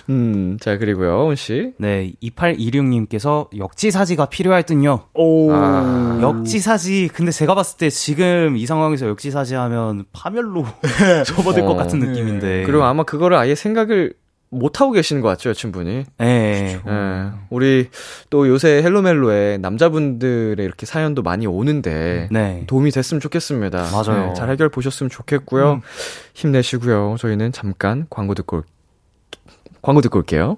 음, 자 그리고요, 은 씨. 네, 2826님께서 역지사지가 필요할 듯요. 오. 아. 역지사지. 근데 제가 봤을 때 지금 이 상황에서 역지사지 하면 파멸로 (laughs) 접어들 것 어. 같은 느낌인데. 그리고 아마 그거를 아예 생각을 못 하고 계시는 것 같죠, 여친분이. 예. 예. 우리 또 요새 헬로멜로에 남자분들의 이렇게 사연도 많이 오는데 네. 도움이 됐으면 좋겠습니다. 맞아요. 네, 잘 해결 보셨으면 좋겠고요. 힘내시고요. 저희는 잠깐 광고 듣고 올, 광고 듣고 올게요.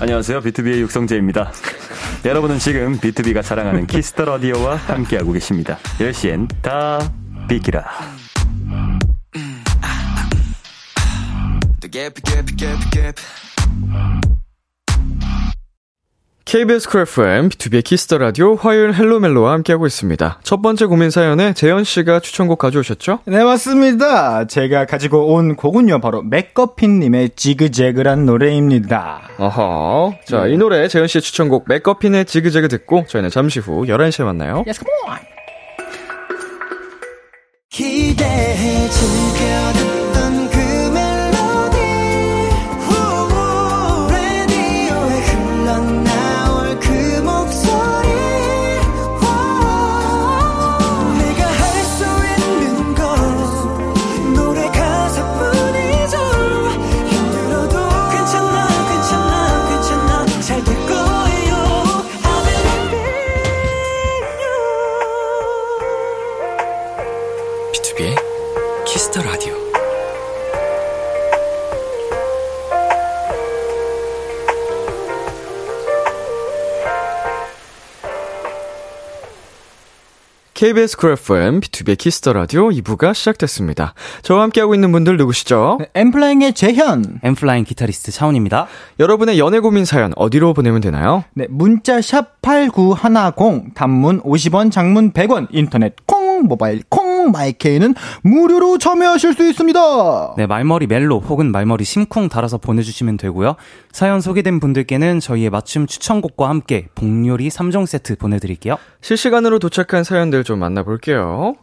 안녕하세요. 비투비의 육성재입니다. 여러분은 지금 비투비가 자랑하는 키스 더 라디오와 함께하고 계십니다. 10시엔 다 비키라. KBS 쿨 FM, 비투비의 키스 더 라디오 화요일 헬로멜로와 함께하고 있습니다. 첫 번째 고민 사연에 재현 씨가 추천곡 가져오셨죠? 네, 맞습니다. 제가 가지고 온 곡은요, 바로 맥거핀님의 지그재그란 노래입니다. 어허. 자, 이 노래 재현 씨의 추천곡 맥거핀의 지그재그 듣고 저희는 잠시 후 11시에 만나요. Yes, come on! 기대해 즐겨 KBS 쿨 FM, 비투비의 키스 더 라디오 2부가 시작됐습니다. 저와 함께하고 있는 분들 누구시죠? 네, 엔플라잉의 재현. 엔플라잉 기타리스트 차훈입니다. 여러분의 연애 고민 사연 어디로 보내면 되나요? 네, 문자 샵 8910, 단문 50원, 장문 100원, 인터넷 콩, 모바일 콩, 마이케이는 무료로 참여하실 수 있습니다. 네, 말머리 멜로 혹은 말머리 심쿵 달아서 보내주시면 되고요. 사연 소개된 분들께는 저희의 맞춤 추천곡과 함께 복요리 3종 세트 보내드릴게요. 실시간으로 도착한 사연들 좀 만나볼게요.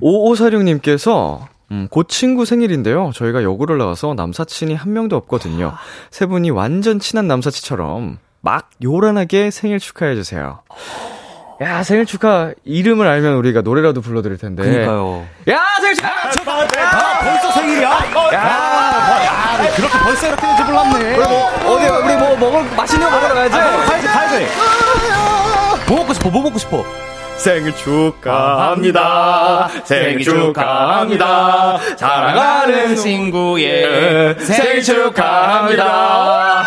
5546님께서 음, 곧 친구 생일인데요. 저희가 여고를 나와서 남사친이 한 명도 없거든요. 세 분이 완전 친한 남사친처럼 막 요란하게 생일 축하해주세요. 야, 생일 축하 이름을 알면 우리가 노래라도 불러드릴 텐데. 그러니까요. 야, 생일 축하! 아, 벌써 생일이야? 야, 야, 그렇게 벌써 이렇게 될줄 몰랐네. 어디, 우리 뭐, 먹을, 맛있는 거 먹으러 가야지. 가야지, 가야지. 뭐 먹고 싶어, 뭐 먹고 싶어? 생일 축하합니다. 생일 축하합니다. 사랑하는 친구의 생일 축하합니다.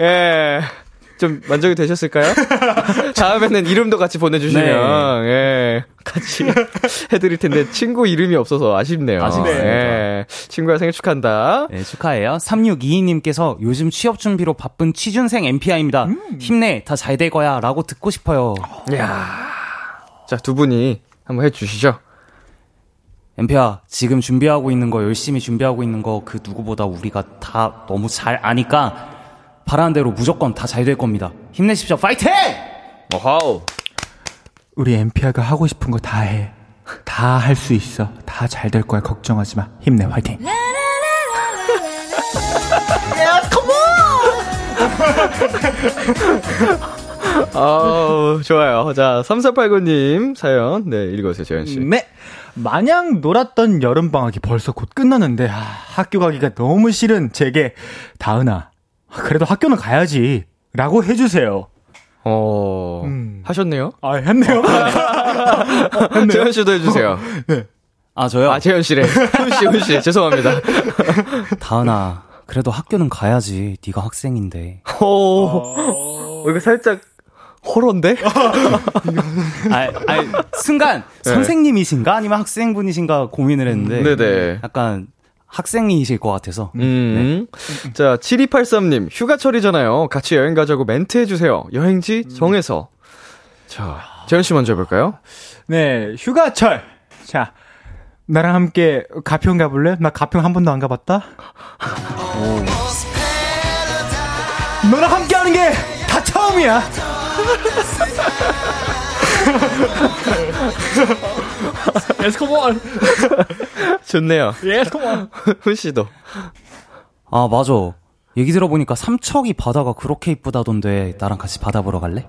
예. 좀 만족이 되셨을까요? (laughs) 다음에는 이름도 같이 보내주시면, 예. 같이 해드릴 텐데, 친구 이름이 없어서 아쉽네요. 아쉽습니다. 예. 친구야 생일 축하한다. 네, 축하해요. 3622님께서 요즘 취업 준비로 바쁜 취준생 엔피아입니다. 힘내, 다 잘 될 거야. 라고 듣고 싶어요. 자, 두 분이 한번 해주시죠. MP야, 지금 준비하고 있는 거, 열심히 준비하고 있는 거, 그 누구보다 우리가 다 너무 잘 아니까, 바라는 대로 무조건 다 잘 될 겁니다. 힘내십시오. 파이팅! 와우. 우리 엔피아가 하고 싶은 거 다 해. 다 할 수 있어. 다 잘 될 거야. 걱정하지 마. 힘내. 화이팅. (laughs) 아우, 좋아요. 자, 3489님 사연, 네, 읽어주세요, 재현씨. 네. 마냥 놀았던 여름방학이 벌써 곧 끝나는데, 아, 학교 가기가 너무 싫은 제게, 다은아, 그래도 학교는 가야지. 라고 해주세요. 어, 음. 하셨네요? 아, 했네요. (laughs) 재현 씨도 해주세요. (laughs) 아, 저요? 아, 재현 씨래. 훈 씨, 훈 씨. 죄송합니다. (laughs) 다은아, 그래도 학교는 가야지. 네가 학생인데. 오, 어, 이거 살짝, 호러인데? 아, 아, 순간 선생님이신가 아니면 학생분이신가 고민을 했는데 네네. 약간 학생이실 것 같아서 음. 자, 7283님, 휴가철이잖아요. 같이 여행 가자고 멘트 해주세요. 여행지 정해서. 자, 재현 씨 먼저 해볼까요? 네, 휴가철. 자, 나랑 함께 가평 가볼래? 나 가평 한 번도 안 가봤다. 너랑 함께 하는 게 다 처음이야. (laughs) (laughs) yes, come on. (laughs) 좋네요. Yes, come on. (laughs) 훈씨도. 아 맞아 얘기 들어보니까 삼척이 바다가 그렇게 이쁘다던데 나랑 같이 바다 보러 갈래?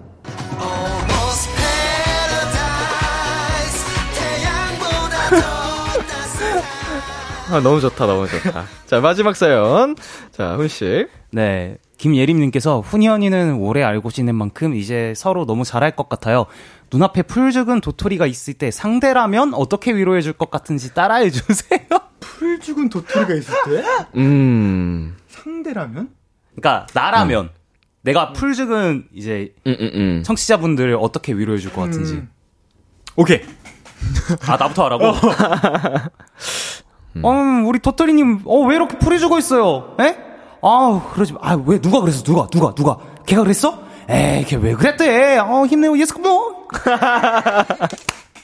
아, 너무 좋다, 너무 좋다. 자, 마지막 사연. 자, 훈씨. 네 김예림님께서 훈이 언니는 오래 알고 지낸 만큼 이제 서로 너무 잘 알 것 같아요 눈앞에 풀 죽은 도토리가 있을 때 상대라면 어떻게 위로해 줄 것 같은지 따라해 주세요 (laughs) 풀 죽은 도토리가 있을 때? 음. 상대라면? 그러니까 나라면 내가 풀 죽은 이제 음, 음, 음. 청취자분들을 어떻게 위로해 줄 것 같은지 음. 오케이. (laughs) 아, 나부터 하라고? 어, (laughs) 우리 도토리님, 어, 왜 이렇게 풀이 죽어 있어요? 에? 아, 그러지 마. 아, 왜, 누가 그랬어? 누가, 누가, 누가? 걔가 그랬어? 에이, 걔 왜 그랬대? 어, 힘내요, yes, 뭐.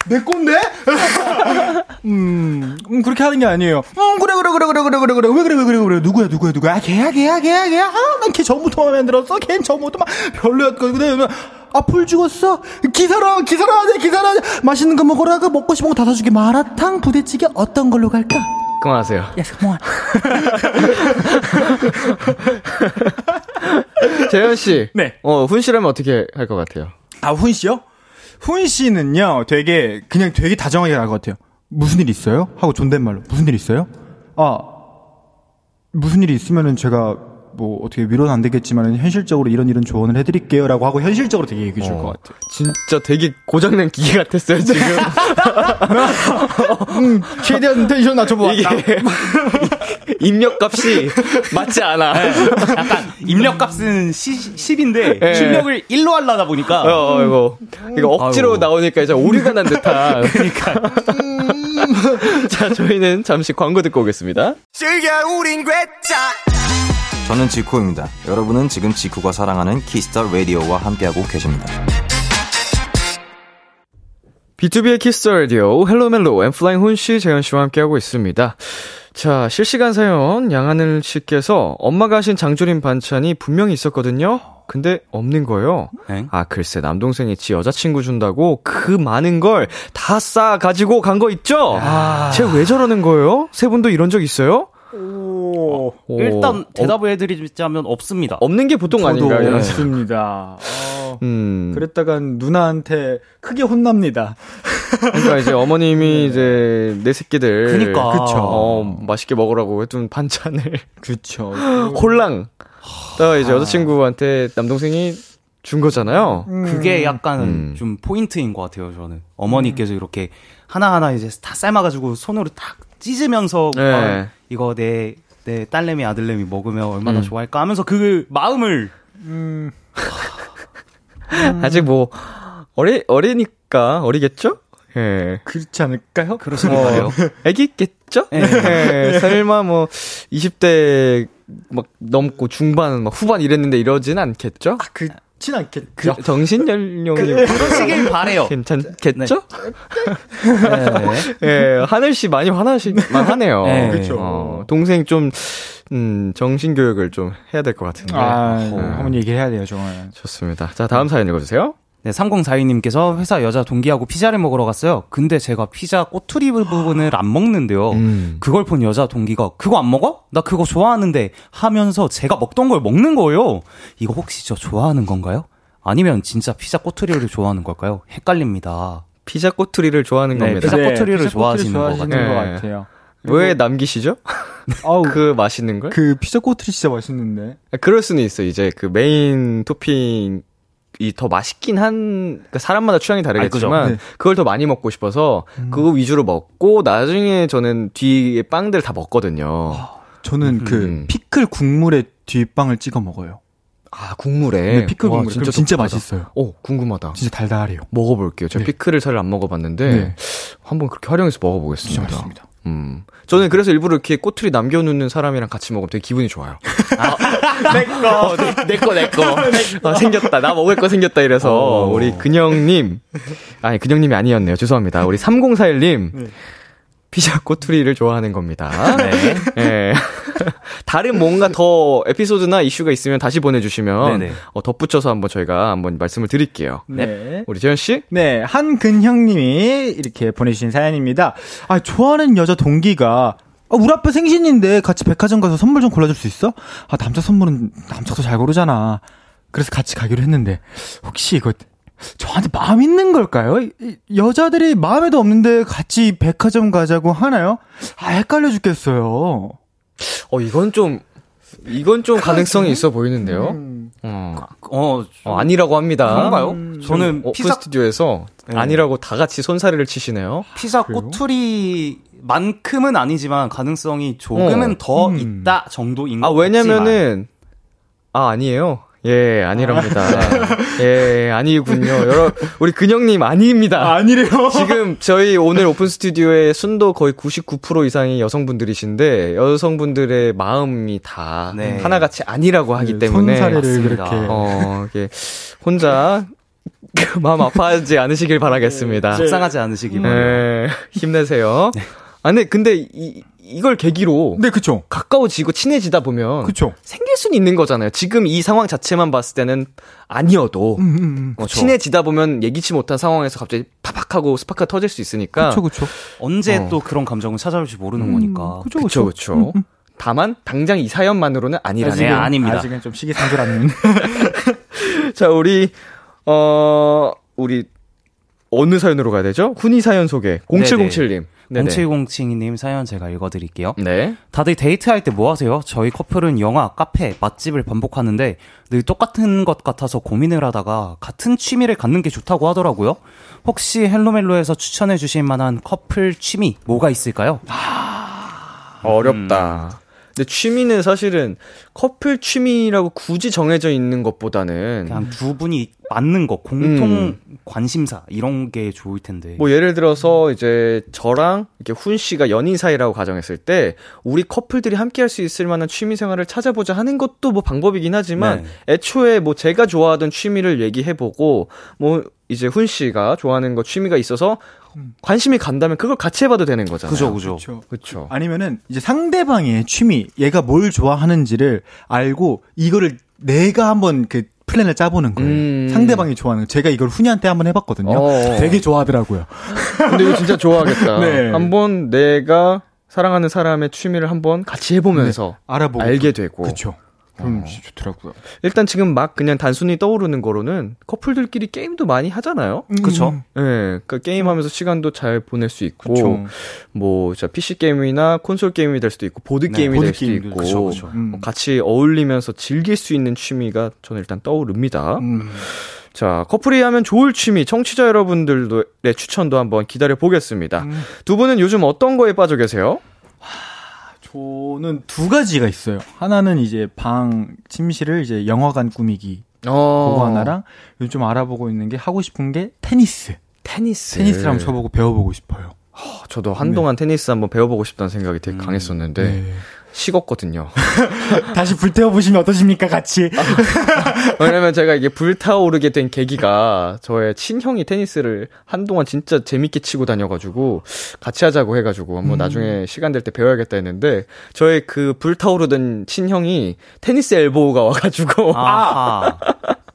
내 건데? (laughs) 음, 음, 그렇게 하는 게 아니에요. 음, 그래, 그래, 그래, 그래, 그래, 그래, 그래. 왜 그래, 왜 그래, 왜 그래. 누구야, 누구야, 누구야. 아, 걔야, 걔야, 걔야, 걔야. 아, 난걔 전부터 마음에 안 들었어. 걔는 전부터 막 별로였거든. 아, 풀 죽었어? 기사라, 기사라 하자, 기사라 하자. 맛있는 거 먹어라. 그 먹고 싶은 거 다 사줄게. 마라탕, 부대찌개 어떤 걸로 갈까? 그만하세요. 야, 잠깐만. 재현 씨. (laughs) 네. 어, 훈 씨라면 어떻게 할 것 같아요? 아, 훈 씨요? 훈 씨는요, 되게, 그냥 되게 다정하게 할것 같아요. 무슨 일 있어요? 하고 존댓말로. 무슨 일 있어요? 아, 무슨 일이 있으면은 제가 뭐 어떻게 위로는 안 되겠지만 현실적으로 이런 이런 조언을 해드릴게요라고 하고 현실적으로 되게 얘기해 줄것 어, 같아요. 진짜 되게 고장난 기계 같았어요, 지금. (laughs) 음, 최대한 텐션 낮춰보았다. 이게 (laughs) 입력값이 맞지 않아. 약간, 입력값은 10 인데, 예. 출력을 1로 하려다 보니까, 어, 어, 이거. 이거 억지로 아이고. 나오니까 이제 오류가 난 듯한. (laughs) 그러니까. (laughs) 자, 저희는 잠시 광고 듣고 오겠습니다. 저는 지코입니다. 여러분은 지금 지코가 사랑하는 키스 더 라디오와 함께하고 계십니다. 비투비의 키스 더 라디오 헬로멜로 엔플라잉 훈씨, 재현씨와 함께하고 있습니다. 자, 실시간 사연 양하늘 씨께서 엄마가 하신 장조림 반찬이 분명히 있었거든요. 근데 없는 거예요. 엥? 아, 글쎄 남동생이 지 여자친구 준다고 그 많은 걸 다 싸 가지고 간 거 있죠? 쟤왜 저러는 거예요? 세 분도 이런 적 있어요? 오, 일단, 대답을 해드리자면 없습니다. 없는 게 보통 아닌가요? (laughs) 없습니다. 어, 음. 그랬다가 누나한테 크게 혼납니다. 그러니까 이제 어머님이 (laughs) 이제 내 새끼들 그니까. 그쵸. 어, 맛있게 먹으라고 해둔 반찬을 (laughs) 그쵸. 홀랑 다가 이제 여자친구한테 남동생이 준 거잖아요. 그게 약간 음. 좀 포인트인 것 같아요, 저는. 어머니께서 이렇게 하나하나 이제 다 삶아가지고 손으로 탁 찢으면서, 네. 아, 이거 내, 내 딸내미, 아들내미 먹으면 얼마나 음. 좋아할까 하면서 그 마음을, 음, (laughs) 아직 뭐 어리 어리니까 어리겠죠? 예. 그렇지 않을까요? 그러시길 바래요. 애기겠죠? 예. 예. 설마 뭐 20대 막 넘고 중반 막 후반 이랬는데 이러진 않겠죠? 아, 그 렇진 않겠죠. 그 정신 연령이 그러시길 바래요. 괜찮겠죠? 네. 예, 하늘 씨 많이 화나실만 하네요. 네. 그쵸. 어, 동생 좀 음, 정신 교육을 좀 해야 될 것 같은데. 아, 어, 한번 얘기를 해야 돼요, 정말. 좋습니다. 자, 다음 사연 읽어주세요. 네, 3042님께서 회사 여자 동기하고 피자를 먹으러 갔어요. 근데 제가 피자 꼬투리 부분을 안 먹는데요. 음. 그걸 본 여자 동기가 그거 안 먹어? 나 그거 좋아하는데 하면서 제가 먹던 걸 먹는 거예요. 이거 혹시 저 좋아하는 건가요? 아니면 진짜 피자 꼬투리를 좋아하는 걸까요? 헷갈립니다. 피자 꼬투리를 좋아하는 네, 겁니다. 피자 네, 꼬투리를 피자 좋아하시는 것 좋아하시는 같아요. 것 네. 같아요. 왜 남기시죠? (laughs) 아우, 그, 그 맛있는 걸? 그 피자 꼬투리 진짜 맛있는데. 아, 그럴 수는 있어. 이제 그 메인 토핑 이 더 맛있긴 한, 그러니까 사람마다 취향이 다르겠지만, 아. 네. 그걸 더 많이 먹고 싶어서, 그거 위주로 먹고, 나중에 저는 뒤에 빵들 다 먹거든요. 저는 음. 그 피클 국물에 뒷빵을 찍어 먹어요. 아, 국물에. 네, 피클 와, 국물. 진짜, 진짜. 맛있어요. 오, 궁금하다. 진짜 달달해요. 먹어볼게요. 제가 네. 피클을 잘 안 먹어봤는데, 네. 한번 그렇게 활용해서 먹어보겠습니다. 진짜 맛있습니다. 음. 저는 그래서 일부러 이렇게 꼬투리 남겨놓는 사람이랑 같이 먹으면 되게 기분이 좋아요. (laughs) 내 거, 내 거, (laughs) 내 거. 어, 생겼다. 나 먹을 거 생겼다. 이래서 어. 우리 근영님, 아니 근영님이 아니었네요. 죄송합니다. 우리 3041님. 피자 꼬투리를 좋아하는 겁니다. 네. 예. (laughs) 다른 뭔가 더 에피소드나 이슈가 있으면 다시 보내주시면 네네. 어, 덧붙여서 한번 저희가 한번 말씀을 드릴게요. 네. 우리 재현 씨? 네, 한근형님이 이렇게 보내주신 사연입니다. 아, 좋아하는 여자 동기가 아, 우리 아빠 생신인데 같이 백화점 가서 선물 좀 골라줄 수 있어? 아, 남자 선물은 남자도 잘 고르잖아. 그래서 같이 가기로 했는데 혹시 이거 저한테 마음 있는 걸까요? 여자들이 마음에도 없는데 같이 백화점 가자고 하나요? 아, 헷갈려 죽겠어요. 어, 이건 좀, 이건 좀 가능성이 있어 보이는데요? 음. 어, 어, 어, 아니라고 합니다. 그런가요? 지금 저는 피자 스튜디오에서 네. 아니라고 다 같이 손사래를 치시네요. 피자 꼬투리 만큼은 아니지만 가능성이 조금은 어. 더 음. 있다 정도인 것 아, 같지만. 왜냐면은, 아, 아니에요. 예, 아니랍니다. 예, 아니군요. 여러, 우리 근영님 아닙니다. 아 니래요. 지금 저희 오늘 오픈 스튜디오의 순도 거의 99% 이상이 여성분들이신데 여성분들의 마음이 다 네. 하나같이 아니라고 하기 때문에 손사래를. 그렇게. 어, 이게 혼자 (laughs) 마음 아파하지 않으시길 바라겠습니다. 속상하지 않으시기 바랍니다. 예, 힘내세요. 아니 근데 이 이걸 계기로 네, 그쵸. 가까워지고 친해지다 보면 그쵸. 생길 수는 있는 거잖아요. 지금 이 상황 자체만 봤을 때는 아니어도 음, 음, 음. 어, 친해지다 보면 예기치 못한 상황에서 갑자기 파박하고 스파크가 터질 수 있으니까 그쵸, 그쵸. 언제 어. 또 그런 감정을 찾아올지 모르는 음, 거니까. 그쵸, 그렇죠, 그쵸. 그렇죠. 다만 당장 이 사연만으로는 아니라는. 네, 아닙니다. 아직은 좀 시기상조라는. (laughs) 자, 우리 어 우리 어느 사연으로 가야 되죠? 훈이 사연 소개. 0707님. 네네. 0707님 사연 제가 읽어드릴게요. 네. 다들 데이트할 때 뭐 하세요? 저희 커플은 영화, 카페, 맛집을 반복하는데 늘 똑같은 것 같아서 고민을 하다가 같은 취미를 갖는 게 좋다고 하더라고요. 혹시 헬로멜로에서 추천해 주실 만한 커플 취미 뭐가 있을까요? 어렵다. 근데 취미는 사실은 커플 취미라고 굳이 정해져 있는 것보다는 그냥 두 분이 맞는 거, 공통 음. 관심사 이런 게 좋을 텐데. 뭐 예를 들어서 이제 저랑 이렇게 훈 씨가 연인 사이라고 가정했을 때 우리 커플들이 함께 할 수 있을 만한 취미 생활을 찾아보자 하는 것도 뭐 방법이긴 하지만 네. 애초에 뭐 제가 좋아하던 취미를 얘기해 보고 뭐 이제 훈 씨가 좋아하는 거 취미가 있어서 관심이 간다면 그걸 같이 해봐도 되는 거잖아요. 그죠, 그죠. 그쵸. 그렇죠. 아니면은 이제 상대방의 취미, 얘가 뭘 좋아하는지를 알고 이거를 내가 한번 그 플랜을 짜보는 거예요. 음. 상대방이 좋아하는 거. 제가 이걸 훈이한테 한번 해봤거든요. 어. 되게 좋아하더라고요. 근데 이거 진짜 좋아하겠다. (laughs) 네. 한번 내가 사랑하는 사람의 취미를 한번 같이 해보면서 알아보고 알게 되고. 그쵸. 그럼 어. 진짜 좋더라고요. 일단 지금 막 그냥 단순히 떠오르는 거로는 커플들끼리 게임도 많이 하잖아요. 그쵸. 예, 그러니까 게임하면서 시간도 잘 보낼 수 있고, 그쵸. 뭐, 자, PC 게임이나 콘솔 게임이 될 수도 있고, 보드 네, 게임이 될 보드 수도 게임도 있고, 그쵸, 그쵸. 음. 뭐 같이 어울리면서 즐길 수 있는 취미가 저는 일단 떠오릅니다. 음. 자, 커플이 하면 좋을 취미, 청취자 여러분들의 추천도 한번 기다려 보겠습니다. 음. 두 분은 요즘 어떤 거에 빠져 계세요? 저는 두 가지가 있어요. 하나는 이제 방 침실을 이제 영화관 꾸미기 어, 그거 하나랑 요즘 좀 알아보고 있는 게 하고 싶은 게 테니스. 테니스. 테니스를 한번 쳐보고 배워보고 싶어요. 어, 저도 한동안 테니스 한번 배워보고 싶다는 생각이 되게 강했었는데, 네. 식었거든요. (laughs) 다시 불태워 보시면 어떠십니까, 같이? (laughs) 왜냐면 제가 이게 불타오르게 된 계기가 저의 친형이 테니스를 한동안 진짜 재밌게 치고 다녀가지고 같이 하자고 해가지고 한번 나중에 시간 될 때 배워야겠다 했는데 저의 그 불타오르던 친형이 테니스 엘보우가 와가지고 (laughs) 아하.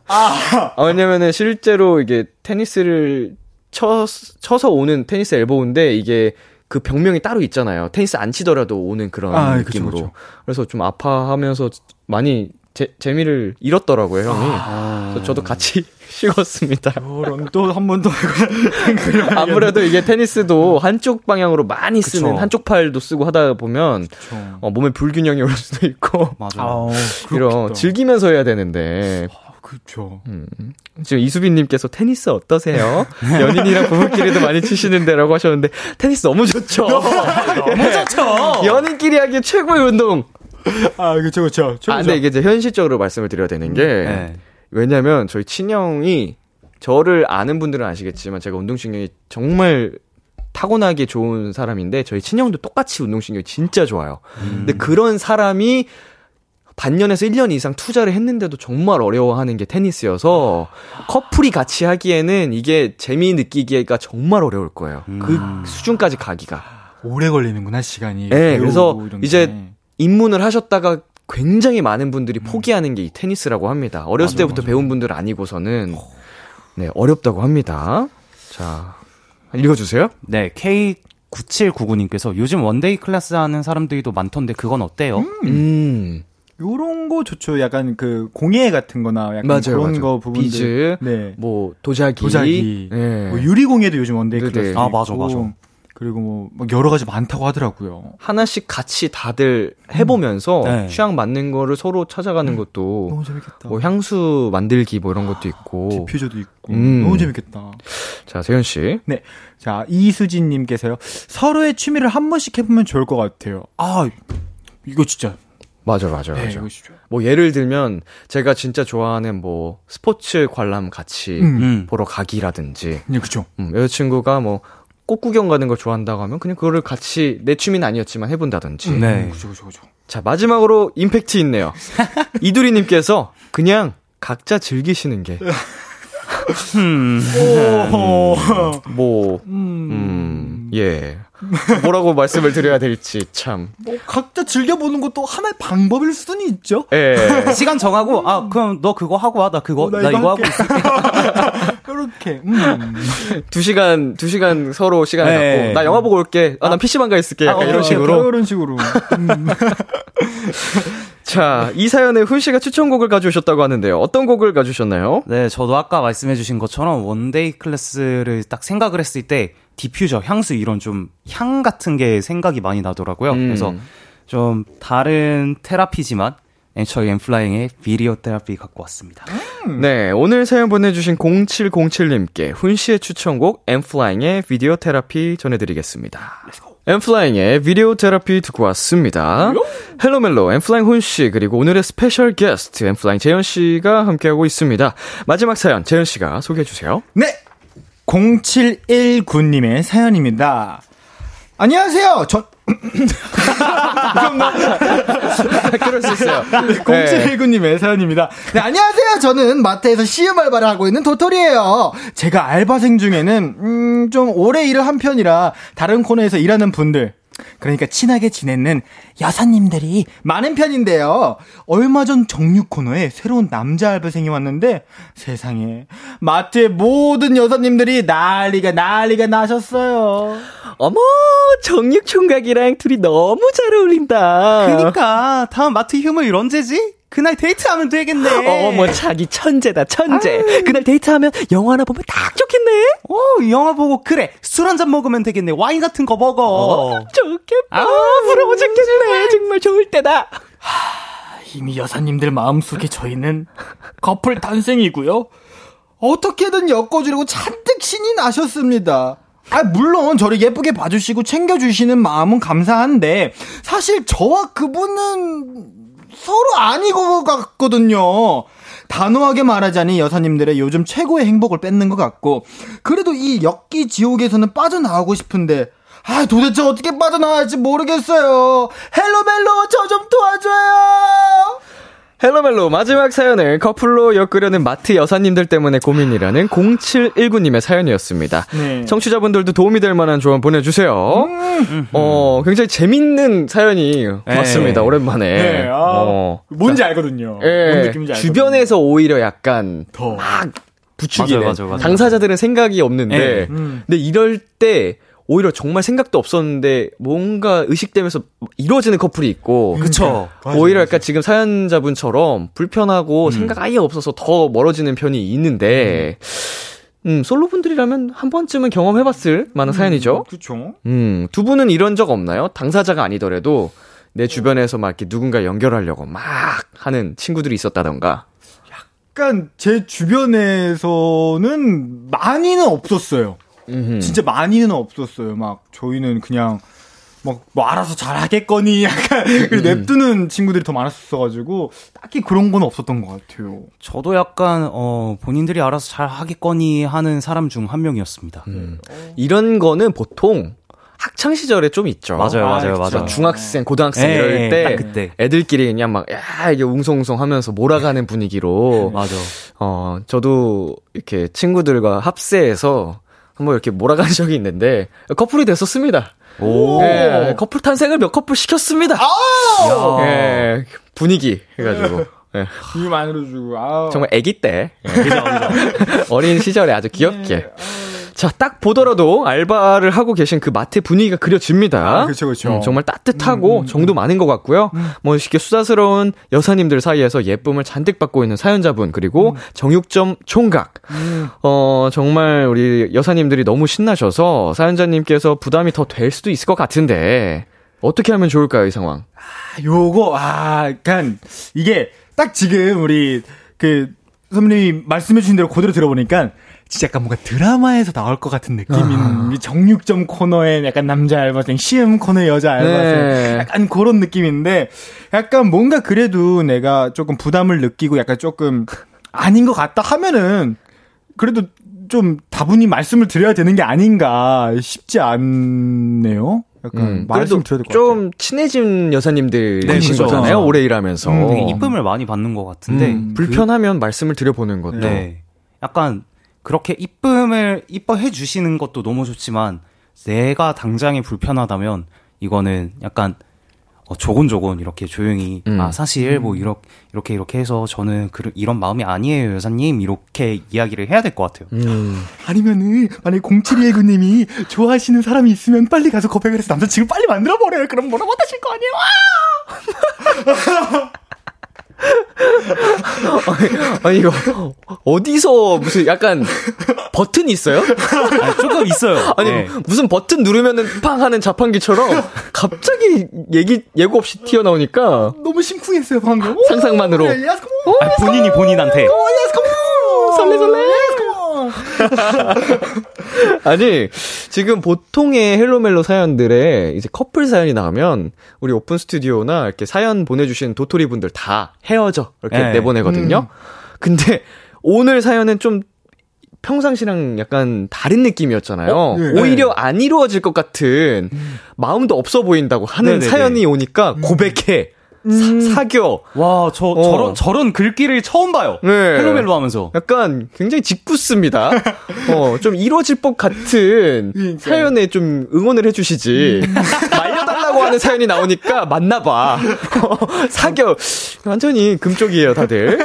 아, 왜냐면은 실제로 이게 테니스를 쳐, 쳐서 오는 테니스 엘보우인데 이게 그 병명이 따로 있잖아요. 테니스 안 치더라도 오는 그런 아, 그쵸, 느낌으로. 그쵸. 그래서 좀 아파하면서 많이 재, 재미를 잃었더라고요, 형이. 아. 그래서 저도 같이 (laughs) 식었습니다. 그럼 또한 번 더. 아무래도 이게 테니스도 한쪽 방향으로 많이 쓰는 그쵸. 한쪽 팔도 쓰고 하다 보면 어, 몸에 불균형이 올 수도 있고 맞아. 아, 이런 즐기면서 해야 되는데 그렇죠. 음. 지금 이수빈님께서 테니스 어떠세요? (laughs) 연인이랑 부부끼리도 많이 치시는데라고 하셨는데 테니스 너무 좋죠. (laughs) 너무 좋죠. (laughs) 연인끼리 하기 최고의 운동. 아, 그렇죠, 그렇죠. 아, 근데 이게 이제 현실적으로 말씀을 드려야 되는 게 네. 왜냐면 저희 친형이 저를 아는 분들은 아시겠지만 제가 운동신경이 정말 타고나게 좋은 사람인데 저희 친형도 똑같이 운동신경이 진짜 좋아요. 근데 그런 사람이 반년에서 1년 이상 투자를 했는데도 정말 어려워하는 게 테니스여서 커플이 같이 하기에는 이게 재미 느끼기가 정말 어려울 거예요. 그 수준까지 가기가. 오래 걸리는구나, 시간이. 네, 그래서 이런 게. 이제 입문을 하셨다가 굉장히 많은 분들이 포기하는 게 이 테니스라고 합니다. 어렸을 때부터 배운 분들 아니고서는 네, 어렵다고 합니다. 자, 읽어주세요. 네, K9799님께서 요즘 one-day class 하는 사람들도 많던데 그건 어때요? 음, 요런 거 좋죠. 약간 그 공예 같은 거나 약간 맞아요, 그런 맞아요. 거 부분들. 비즈, 네. 뭐, 도자기. 도자기. 네. 뭐 유리 공예도 요즘 one-day 네네. 클래스. 아, 맞아, 맞아. 그리고 뭐, 뭐 여러 가지 많다고 하더라고요. 하나씩 같이 다들 해보면서 네. 취향 맞는 거를 서로 찾아가는 것도 너무 재밌겠다. 뭐 향수 만들기 뭐 이런 것도 있고. 디퓨저도 있고. 음. 너무 재밌겠다. 자, 세현 씨. 네. 자, 이수진님께서요. 서로의 취미를 한 번씩 해보면 좋을 것 같아요. 아, 이거 진짜 맞아, 맞아, 네, 맞아. 이것이죠. 뭐 예를 들면 제가 진짜 좋아하는 뭐 스포츠 관람 같이 음. 보러 가기라든지 네, 그죠. 음, 여자친구가 뭐 꽃구경 가는 걸 좋아한다고 하면 그냥 그거를 같이 내 취미는 아니었지만 해본다든지. 네. 그죠, 그죠, 그죠. 자, 마지막으로 임팩트 있네요. (laughs) 이두리님께서 그냥 각자 즐기시는 게, 음. (laughs) 오, 뭐, 음, 예. 뭐라고 말씀을 드려야 될지 참. 뭐 각자 즐겨 보는 것도 하나의 방법일 수는 있죠. 예. (laughs) 시간 정하고 아 그럼 너 그거 하고 와나 그거 어, 나 나 이거 이거 하고. 있을게. (laughs) 이렇게. 음. 두 시간, 두 시간 서로 시간을 네. 갖고, 나 영화 보고 올게. 아, 난 PC방 가 있을게. 약간 아, 이런 어, 식으로. 이런 식으로. 음. (laughs) 자, 이 사연에 훈 씨가 추천곡을 가져오셨다고 하는데요. 어떤 곡을 가져오셨나요? 네, 저도 아까 말씀해주신 것처럼 one-day class를 딱 생각을 했을 때 디퓨저, 향수 이런 좀 향 같은 게 생각이 많이 나더라고요. 음. 그래서 좀 다른 테라피지만 엔처이 엔플라잉의 비디오 테라피 갖고 왔습니다. 네, 오늘 사연 보내주신 0707님께 훈 씨의 추천곡 엔플라잉의 비디오 테라피 전해드리겠습니다. 엔플라잉의 비디오 테라피 듣고 왔습니다. 헬로멜로 N.Flying 훈 씨, 그리고 오늘의 special guest N.Flying 재현 씨가 함께하고 있습니다. 마지막 사연, 재현 씨가 소개해주세요. 네. 0719님의 사연입니다. 안녕하세요. 전, (laughs) 그럴 수 있어요. 네, 0719님의 사연입니다. 네, 안녕하세요. 저는 마트에서 시음 알바를 하고 있는 도토리예요. 제가 알바생 중에는 음, 좀 오래 일을 한 편이라 다른 코너에서 일하는 분들 그러니까 친하게 지내는 여사님들이 많은 편인데요. 얼마 전 정육 코너에 새로운 남자 알바생이 왔는데 세상에 마트의 모든 여사님들이 난리가 난리가 나셨어요. 어머, 정육 총각이랑 둘이 너무 잘 어울린다. 그니까 다음 마트 휴무일 언제지? 그날 데이트하면 되겠네. (laughs) 어머, 자기 천재다, 천재. 그날 데이트하면 영화 하나 보면 딱 좋겠네. 어, 영화 보고 그래 술 한 잔 먹으면 되겠네. 와인 같은 거 먹어. 좋겠다. 아, 부러워 죽겠네. 정말 좋을 때다. 이미 여사님들 마음속에 저희는 커플 탄생이고요. 어떻게든 엮어주려고 잔뜩 신이 나셨습니다. 아, 물론 저를 예쁘게 봐주시고 챙겨주시는 마음은 감사한데, 사실 저와 그분은 서로 것 같거든요. 단호하게 말하자니 여사님들의 요즘 최고의 행복을 뺏는 것 같고, 그래도 이 엮기 지옥에서는 빠져나오고 싶은데, 아, 도대체 어떻게 빠져나와야 할지 모르겠어요. 헬로멜로, 저 좀 도와줘요! 헬로멜로 마지막 사연은 커플로 엮으려는 마트 여사님들 때문에 고민이라는 0719님의 사연이었습니다. 네. 청취자분들도 도움이 될 만한 조언 보내주세요. 어, 굉장히 재밌는 사연이 왔습니다. 오랜만에. 네, 아, 어. 뭔지 알거든요. 예, 뭔 느낌인지 알거든요. 주변에서 오히려 약간 더. 막 부추기는 맞아요, 맞아요, 맞아요. 당사자들은 생각이 없는데 네. 음. 근데 이럴 때 오히려 정말 생각도 없었는데 뭔가 의식되면서 이루어지는 커플이 있고 그쵸. 맞아, 오히려 맞아. 약간 지금 사연자분처럼 불편하고 음. 생각 아예 없어서 더 멀어지는 편이 있는데 음, 솔로분들이라면 한 번쯤은 경험해봤을 만한 사연이죠. 그쵸. 음, 두 분은 이런 적 없나요? 당사자가 아니더라도 내 주변에서 막 이렇게 누군가 연결하려고 막 하는 친구들이 있었다던가. 약간 제 주변에서는 많이는 없었어요. 음흠. 진짜 많이는 없었어요. 막 저희는 그냥 막 뭐 알아서 잘 하겠거니 (laughs) 약간 그리고 냅두는 친구들이 더 많았어가지고 딱히 그런 건 없었던 것 같아요. 저도 약간 어 본인들이 알아서 잘 하겠거니 하는 사람 중 한 명이었습니다. 음. 이런 거는 보통 학창 시절에 좀 있죠. 맞아요, 맞아요, 그쵸. 맞아요. 중학생, 고등학생 예, 이럴 예, 때딱 그때. 애들끼리 그냥 막 야, 이게 웅성웅성 하면서 몰아가는 분위기로 (laughs) 맞아. 어, 저도 이렇게 친구들과 합세해서 한번 이렇게 몰아간 (laughs) 적이 있는데 커플이 됐었습니다. 오. 예, 커플 탄생을 몇 커플 시켰습니다. 예, 분위기 해가지고. 예, 이거 만들어주고 아 정말 아기 때. 예, (laughs) 어린 시절에 아주 귀엽게. 자, 딱 보더라도 알바를 하고 계신 그 마트의 분위기가 그려집니다. 아, 그쵸, 그쵸. 음, 정말 따뜻하고 정도 많은 것 같고요. 뭐, 이렇게 수다스러운 여사님들 사이에서 예쁨을 잔뜩 받고 있는 사연자분, 그리고 정육점 총각. 어, 정말 우리 여사님들이 너무 신나셔서 사연자님께서 부담이 더 될 수도 있을 것 같은데, 어떻게 하면 좋을까요, 이 상황? 요거 아 약간 이게 딱 지금 우리 그 선배님이 말씀해 주신 대로 그대로 들어보니까 진짜 약간 뭔가 드라마에서 나올 것 같은 느낌인 아. 이 정육점 코너에 약간 남자 알바생, 시음 코너에 여자 알바생, 네. 약간 그런 느낌인데 약간 뭔가 그래도 내가 조금 부담을 느끼고 약간 조금 아닌 것 같다 하면은 그래도 좀 다분히 말씀을 드려야 되는 게 아닌가 싶지 않네요. 약간 음, 말씀 그래도 드려야 될 것 같아요. 좀 친해진 여사님들 네, 그죠. 거잖아요. 오래 일하면서. 음, 되게 이쁨을 많이 받는 것 같은데 음, 불편하면 말씀을 드려보는 것도. 네. 약간 그렇게 이쁨을 이뻐해 주시는 것도 너무 좋지만 내가 당장에 불편하다면 이거는 약간 어, 조곤조곤 이렇게 조용히 음. 아 사실 뭐 이렇게 이렇게 이렇게 해서 저는 그, 이런 마음이 아니에요 여사님 이렇게 이야기를 해야 될 것 같아요. 음. 아니면은 만약에 0719님이 좋아하시는 사람이 있으면 빨리 가서 고백을 해서 남자친구 빨리 만들어 버려요. 그럼 뭐라고 하실 거 아니에요? (laughs) 아니, 이거, 어디서 무슨 약간 버튼이 있어요? 아, 조금 있어요. 아니, 네. 무슨 버튼 누르면은 팡 하는 자판기처럼 갑자기 얘기, 예고 없이 튀어나오니까 너무 심쿵했어요 방금. 상상만으로. 예, Come on. 아, 본인이 본인한테. 설레 설레. Come on. (laughs) 아니, 지금 보통의 헬로멜로 사연들에 이제 커플 사연이 나오면 우리 오픈 스튜디오나 이렇게 사연 보내주신 도토리 분들 다 헤어져. 이렇게 네. 내보내거든요. 근데 오늘 사연은 좀 평상시랑 약간 다른 느낌이었잖아요. 어? 네. 오히려 안 이루어질 것 같은 마음도 없어 보인다고 하는 네네네. 사연이 오니까 고백해. 사, 사겨. 와저 어. 저런 저런 글귀를 처음 봐요. 네. 헬로멜로 하면서 약간 굉장히 짓궂습니다. (laughs) 어, 좀 이루어질 법 같은. 사연에 좀 응원을 해주시지. (laughs) 말려달라고 하는 사연이 나오니까 맞나봐. (laughs) 사겨. 완전히 금쪽이에요, 다들.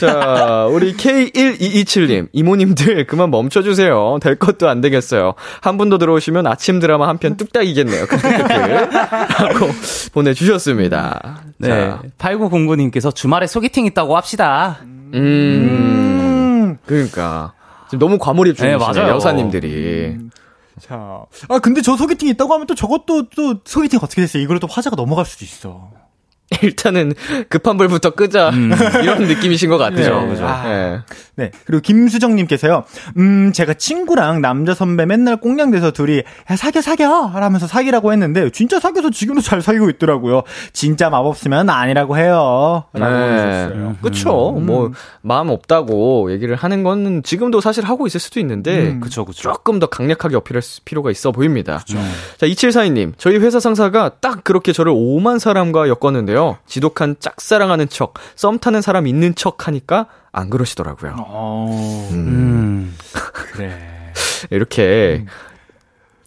자, 우리 K1227님. 이모님들 그만 멈춰주세요. 될 것도 안 되겠어요. 한 분 더 들어오시면 아침 드라마 한 편 뚝딱이겠네요. 라고 (laughs) 보내주셨습니다. 네. 자, 8909님께서 주말에 소개팅 있다고 합시다. 음. 그러니까 지금 너무 과몰입 중이시네 네, 맞아요. 여사님들이. 자, 아 근데 저 소개팅 있다고 하면 또 저것도 또 소개팅 어떻게 됐어요? 이걸로 또 화제가 넘어갈 수도 있어. (laughs) 일단은 급한 불부터 끄자 (laughs) 이런 느낌이신 것 같아요. 네. 그죠? 아. 네. 네. 그리고 김수정님께서요, 음, 제가 친구랑 남자 선배 맨날 꽁냥대서 둘이, 야, 사겨, 사겨! 하면서 사귀라고 했는데, 진짜 사귀어서 지금도 잘 사귀고 있더라고요. 진짜 마법 쓰면 아니라고 해요. 라고 해주셨어요. 그쵸. 음. 뭐, 마음 없다고 얘기를 하는 거는 지금도 사실 하고 있을 수도 있는데, 음. 그쵸 그쵸. 조금 더 강력하게 어필할 수- 필요가 있어 보입니다. 자, 2742님. 저희 회사 상사가 딱 그렇게 저를 오만 사람과 엮었는데요. 지독한 짝사랑하는 척, 썸 타는 사람 있는 척 하니까 안 그러시더라고요. 어, 음. 그래. (laughs) 이렇게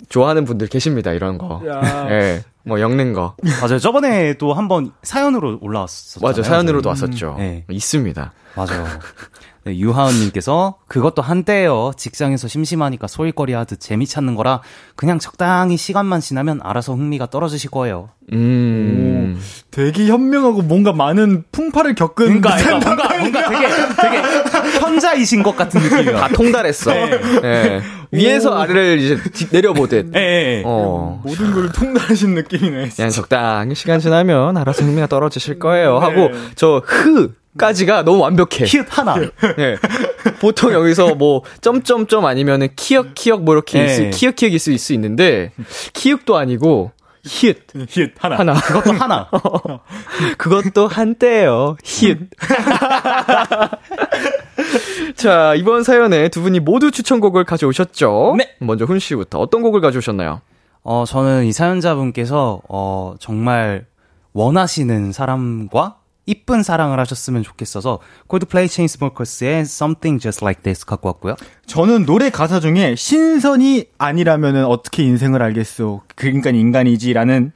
좋아하는 분들 계십니다, 이런 거. 야. 예. 뭐, 엮는 거. 맞아요. 저번에도 한번 사연으로 올라왔었잖아요. 맞아, 사연으로도 왔었죠. 네. 있습니다. 맞아요. (laughs) 네, 유하은님께서 그것도 한때예요. 직장에서 심심하니까 소일거리 하듯 재미 찾는 거라 그냥 적당히 시간만 지나면 알아서 흥미가 떨어지실 거예요. 음. 되게 현명하고 뭔가 많은 풍파를 겪은 그러니까, 그러니까 뭔가 뭔가 되게 되게 현자이신 것 같은 느낌이야. 다 통달했어. 예. 위에서 아래를 이제 뒤- 내려보듯. 예, 예. 어. 모든 걸 통달하신 느낌이네. 그냥 적당히 시간 지나면 알아서 흥미가 떨어지실 거예요. 하고, 네. 저, 흐! 까지가 너무 완벽해. 히읗 하나. 예. 보통 여기서 뭐, 점점점 아니면은 키읔, 키읔 뭐 이렇게, 네. 키읔, 키읔 있을 수 있는데, 키읔도 아니고, 히읗. 힛, 하나. 하나. 그것도 하나. (laughs) 그것도 한때예요. 히읗. (laughs) 자, 이번 사연에 두 분이 모두 추천곡을 가져오셨죠? 네. 먼저 훈 씨부터 어떤 곡을 가져오셨나요? 어, 저는 이 사연자분께서, 어, 정말 원하시는 사람과 이쁜 사랑을 하셨으면 좋겠어서, 콜드플레이 체인스모커스의 Something Just Like This 갖고 왔고요. 저는 노래 가사 중에 신선이 아니라면은 어떻게 인생을 알겠소. 그러니까 인간이지라는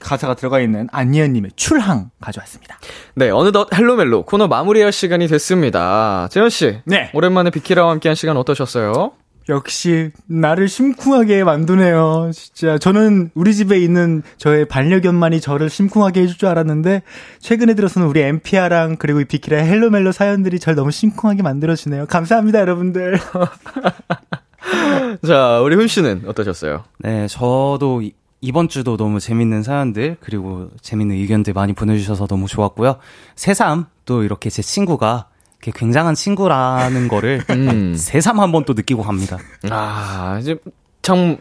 가사가 들어가 있는 안예은님의 출항 가져왔습니다. 네, 어느덧 헬로멜로 코너 마무리할 시간이 됐습니다. 재현 씨. 네. 오랜만에 비키라와 함께한 시간 어떠셨어요? 역시 나를 심쿵하게 만드네요. 진짜 저는 우리 집에 있는 저의 반려견만이 저를 심쿵하게 해줄 줄 알았는데 최근에 들어서는 우리 엔피아랑 그리고 이 비키라 헬로멜로 사연들이 저를 너무 심쿵하게 만들어주네요. 감사합니다, 여러분들. (laughs) 자, 우리 훈 씨는 어떠셨어요? 네, 저도 이- 이번 주도 너무 재밌는 사연들, 그리고 재밌는 의견들 많이 보내주셔서 너무 좋았고요. 새삼 또 이렇게 제 친구가 굉장한 친구라는 거를 (laughs) 음. 새삼 한번 또 느끼고 갑니다. 아, 이제 참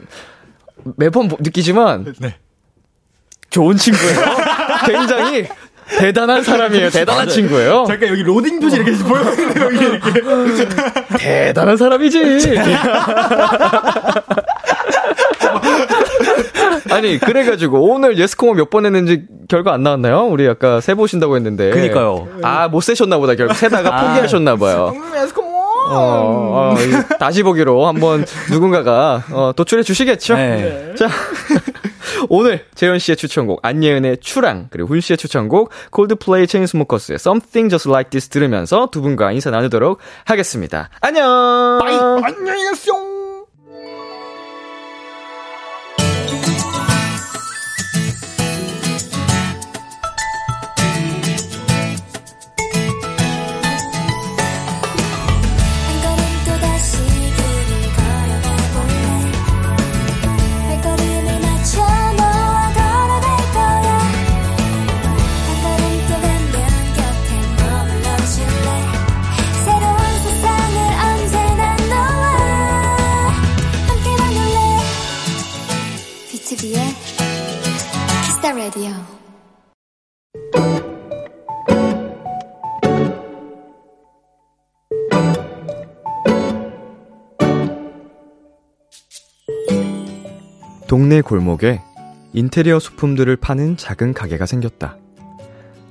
매번 보- 느끼지만 네. 좋은 친구예요. 굉장히 대단한 사람이에요. 대단한 친구예요. 잠깐 여기 로딩 표시 이렇게. (laughs) 여기 이렇게. 대단한 사람이지. (laughs) 아니 그래가지고 오늘 예스코모 몇번 했는지 결과 안 나왔나요? 우리 아까 세 보신다고 했는데. 그니까요. 아못 세셨나 보다 결국 세다가 아. 포기하셨나 봐요. 어, 어, 이 다시 보기로 한번 누군가가 어, 도출해 주시겠죠. 네. 자, (laughs) 오늘 재현 씨의 추천곡 안예은의 추랑 그리고 훈 씨의 추천곡 콜드플레이 체인스모커스의 Something Just Like This 들으면서 두 분과 인사 나누도록 하겠습니다. 안녕. 안녕히 계세요. Radio 동네 골목에 인테리어 소품들을 파는 작은 가게가 생겼다.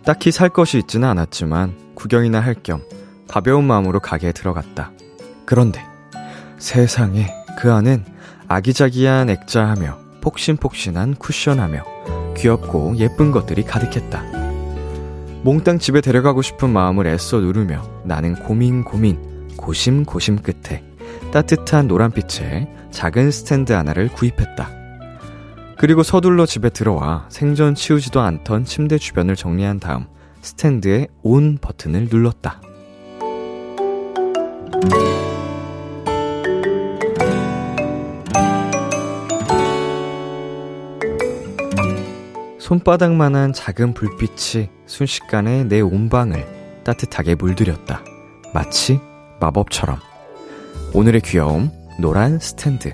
딱히 살 것이 있지는 않았지만 구경이나 할 겸 가벼운 마음으로 가게에 들어갔다. 그런데 세상에 그 안은 아기자기한 액자하며 폭신폭신한 쿠션하며 귀엽고 예쁜 것들이 가득했다. 몽땅 집에 데려가고 싶은 마음을 애써 누르며 나는 고민 고민 고심 고심 끝에 따뜻한 노란빛의 작은 스탠드 하나를 구입했다. 그리고 서둘러 집에 들어와 생전 치우지도 않던 침대 주변을 정리한 다음 스탠드의 온 버튼을 눌렀다. 손바닥만한 작은 불빛이 순식간에 내 온 방을 따뜻하게 물들였다. 마치 마법처럼. 오늘의 귀여움, 노란 스탠드.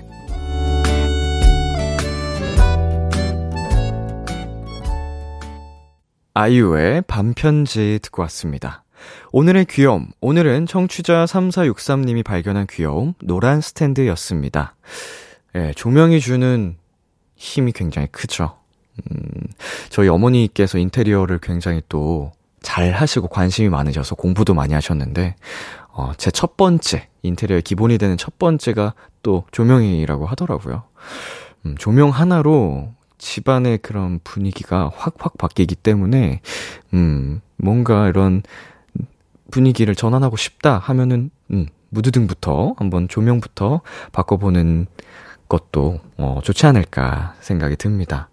아이유의 밤편지 듣고 왔습니다. 오늘의 귀여움. 오늘은 청취자 3463님이 발견한 귀여움, 노란 스탠드였습니다. 예, 조명이 주는 힘이 굉장히 크죠. 음, 저희 어머니께서 인테리어를 굉장히 또 잘 하시고 관심이 많으셔서 공부도 많이 하셨는데, 어, 제 첫 번째, 인테리어의 기본이 되는 첫 번째가 또 조명이라고 하더라고요. 음, 조명 하나로 집안의 그런 분위기가 확 확 바뀌기 때문에, 음, 뭔가 이런 분위기를 전환하고 싶다 하면은, 음, 무드등부터 한번 조명부터 바꿔보는 것도, 어, 좋지 않을까 생각이 듭니다.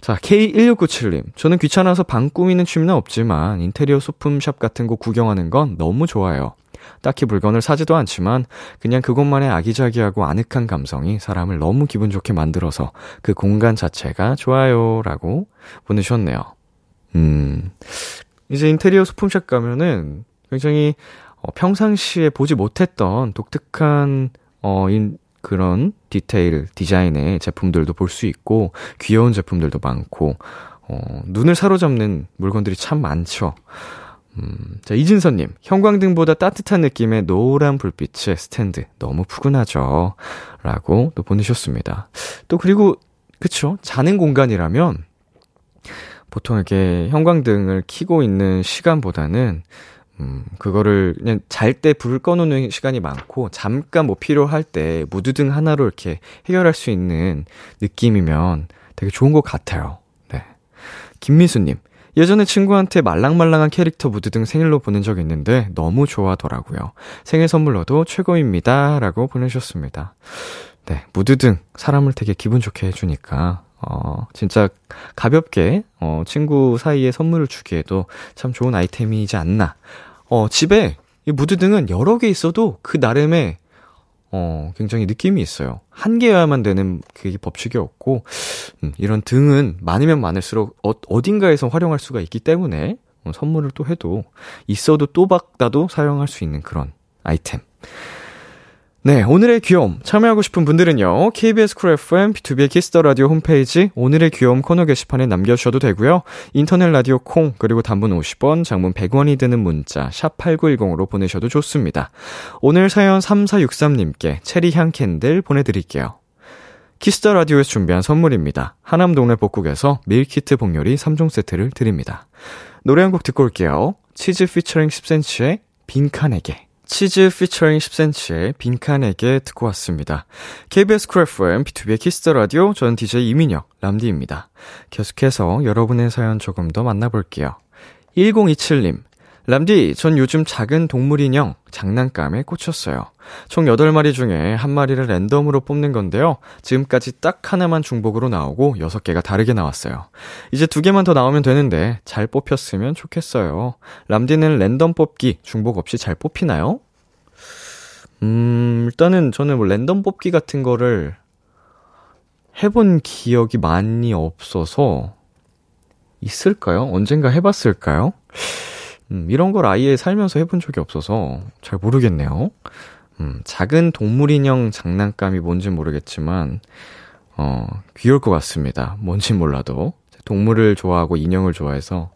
자, K1697님. 저는 귀찮아서 방 꾸미는 취미는 없지만 인테리어 소품샵 같은 곳 구경하는 건 너무 좋아요. 딱히 물건을 사지도 않지만 그냥 그것만의 아기자기하고 아늑한 감성이 사람을 너무 기분 좋게 만들어서 그 공간 자체가 좋아요. 라고 보내주셨네요. 음, 이제 인테리어 소품샵 가면은 굉장히 어, 평상시에 보지 못했던 독특한 어, 인, 그런 디테일, 디자인의 제품들도 볼 수 있고, 귀여운 제품들도 많고, 어, 눈을 사로잡는 물건들이 참 많죠. 음, 자, 이진서님, 형광등보다 따뜻한 느낌의 노란 불빛의 스탠드, 너무 푸근하죠. 라고 또 보내셨습니다. 또 그리고, 그쵸, 자는 공간이라면, 보통 이렇게 형광등을 켜고 있는 시간보다는, 음, 그거를 그냥 잘 때 불 꺼놓는 시간이 많고, 잠깐 뭐 필요할 때 무드등 하나로 이렇게 해결할 수 있는 느낌이면 되게 좋은 것 같아요. 네. 김미수님, 예전에 친구한테 말랑말랑한 캐릭터 무드등 생일로 보낸 적 있는데 너무 좋아하더라고요. 생일 선물로도 최고입니다. 라고 보내주셨습니다. 네, 무드등 사람을 되게 기분 좋게 해주니까, 어, 진짜 가볍게, 어, 친구 사이에 선물을 주기에도 참 좋은 아이템이지 않나. 어, 집에 이 무드등은 여러 개 있어도 그 나름의 어, 굉장히 느낌이 있어요. 한 개여야만 되는 그게 법칙이 없고, 음, 이런 등은 많으면 많을수록 어, 어딘가에서 활용할 수가 있기 때문에, 어, 선물을 또 해도 있어도 또 받아도 사용할 수 있는 그런 아이템. 네, 오늘의 귀여움 참여하고 싶은 분들은요. KBS 쿨 FM B2B의 키스터 라디오 홈페이지 오늘의 귀여움 코너 게시판에 남겨 주셔도 되고요. 인터넷 라디오 콩 그리고 단문 50원, 장문 100원이 드는 문자 샵 8910으로 보내셔도 좋습니다. 오늘 사연 3463님께 체리향 candle 보내 드릴게요. Kiss the Radio에서 준비한 선물입니다. 하남 동네 복국에서 밀키트 복요리 3종 세트를 드립니다. 노래 한 곡 듣고 올게요. 치즈 피처링 10cm의 빈칸에게. 치즈 피처링 10cm의 빈칸에게 듣고 왔습니다. KBS 쿨 FM, B2B의 키스터 라디오, 저는 DJ 이민혁, 람디입니다. 계속해서 여러분의 사연 조금 더 만나볼게요. 1027님, 람디, 전 요즘 작은 동물 인형 장난감에 꽂혔어요. 총 8마리 중에 한 마리를 랜덤으로 뽑는 건데요. 지금까지 딱 하나만 중복으로 나오고 6개가 다르게 나왔어요. 이제 두 개만 더 나오면 되는데 잘 뽑혔으면 좋겠어요. 람디는 랜덤 뽑기 중복 없이 잘 뽑히나요? 음, 일단은 저는 뭐 랜덤 뽑기 같은 거를 해본 기억이 많이 없어서 있을까요? 언젠가 해봤을까요? 음, 이런 걸 아예 살면서 해본 적이 없어서 잘 모르겠네요. 음, 작은 동물 인형 장난감이 뭔진 모르겠지만, 어, 귀여울 것 같습니다. 뭔진 몰라도. 동물을 좋아하고 인형을 좋아해서.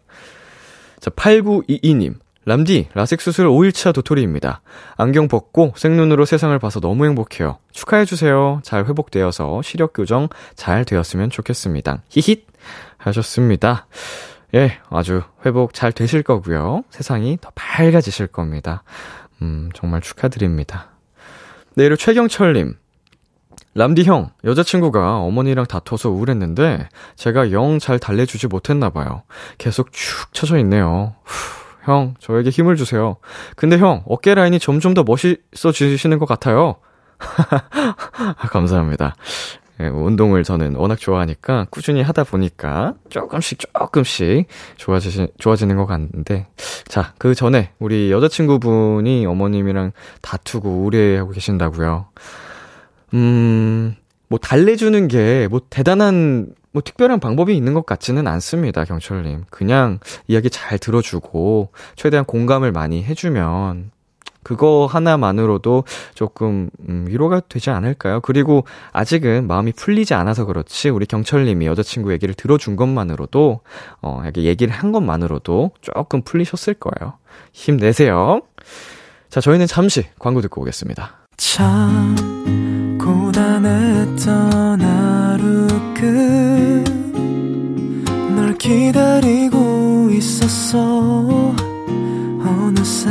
자, 8922님. 람디, 라섹 수술 5일차 도토리입니다. 안경 벗고 생눈으로 세상을 봐서 너무 행복해요. 축하해주세요. 잘 회복되어서 시력 교정 잘 되었으면 좋겠습니다. 히힛! 하셨습니다. 예, 아주 회복 잘 되실 거고요. 세상이 더 밝아지실 겁니다. 음, 정말 축하드립니다. 내일 최경철님. 람디 형, 여자친구가 어머니랑 다퉈서 우울했는데 제가 영 잘 달래주지 못했나 봐요. 계속 축 처져 있네요. 후, 형, 저에게 힘을 주세요. 근데 형, 어깨 라인이 점점 더 멋있어지시는 것 같아요. (laughs) 감사합니다. 예, 운동을 저는 워낙 좋아하니까 꾸준히 하다 보니까 조금씩 조금씩 좋아지시, 좋아지는 것 같은데. 자, 그 전에 우리 여자친구분이 어머님이랑 다투고 우울해하고 계신다고요. 음, 뭐 달래주는 게 뭐 대단한 뭐 특별한 방법이 있는 것 같지는 않습니다, 경철님. 그냥 이야기 잘 들어주고 최대한 공감을 많이 해주면 그거 하나만으로도 조금 음, 위로가 되지 않을까요? 그리고 아직은 마음이 풀리지 않아서 그렇지 우리 경철님이 여자친구 얘기를 들어준 것만으로도 어 이렇게 얘기를 한 것만으로도 조금 풀리셨을 거예요. 힘내세요. 자, 저희는 잠시 광고 듣고 오겠습니다. 참 고단했던 하루 끝널 기다리고 있었어 어느새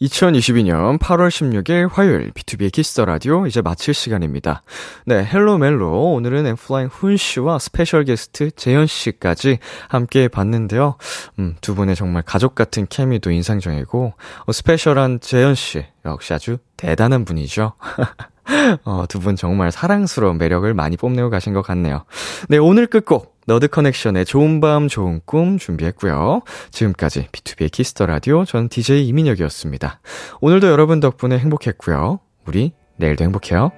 2022년 8월 16일 화요일 B2B의 키스터 라디오 이제 마칠 시간입니다. 네, 헬로 멜로 오늘은 N.Flying 훈 씨와 special guest 재현 씨까지 함께 봤는데요. 음, 두 분의 정말 가족 같은 케미도 인상적이고 어, special한 재현 씨 역시 아주 대단한 분이죠. (laughs) 어, 두 분 정말 사랑스러운 매력을 많이 뽐내고 가신 것 같네요. 네, 오늘 끝곡 너드 커넥션의 좋은 밤 좋은 꿈 준비했고요. 지금까지 B2B의 키스터 라디오 전 DJ 이민혁이었습니다. 오늘도 여러분 덕분에 행복했고요. 우리 내일도 행복해요.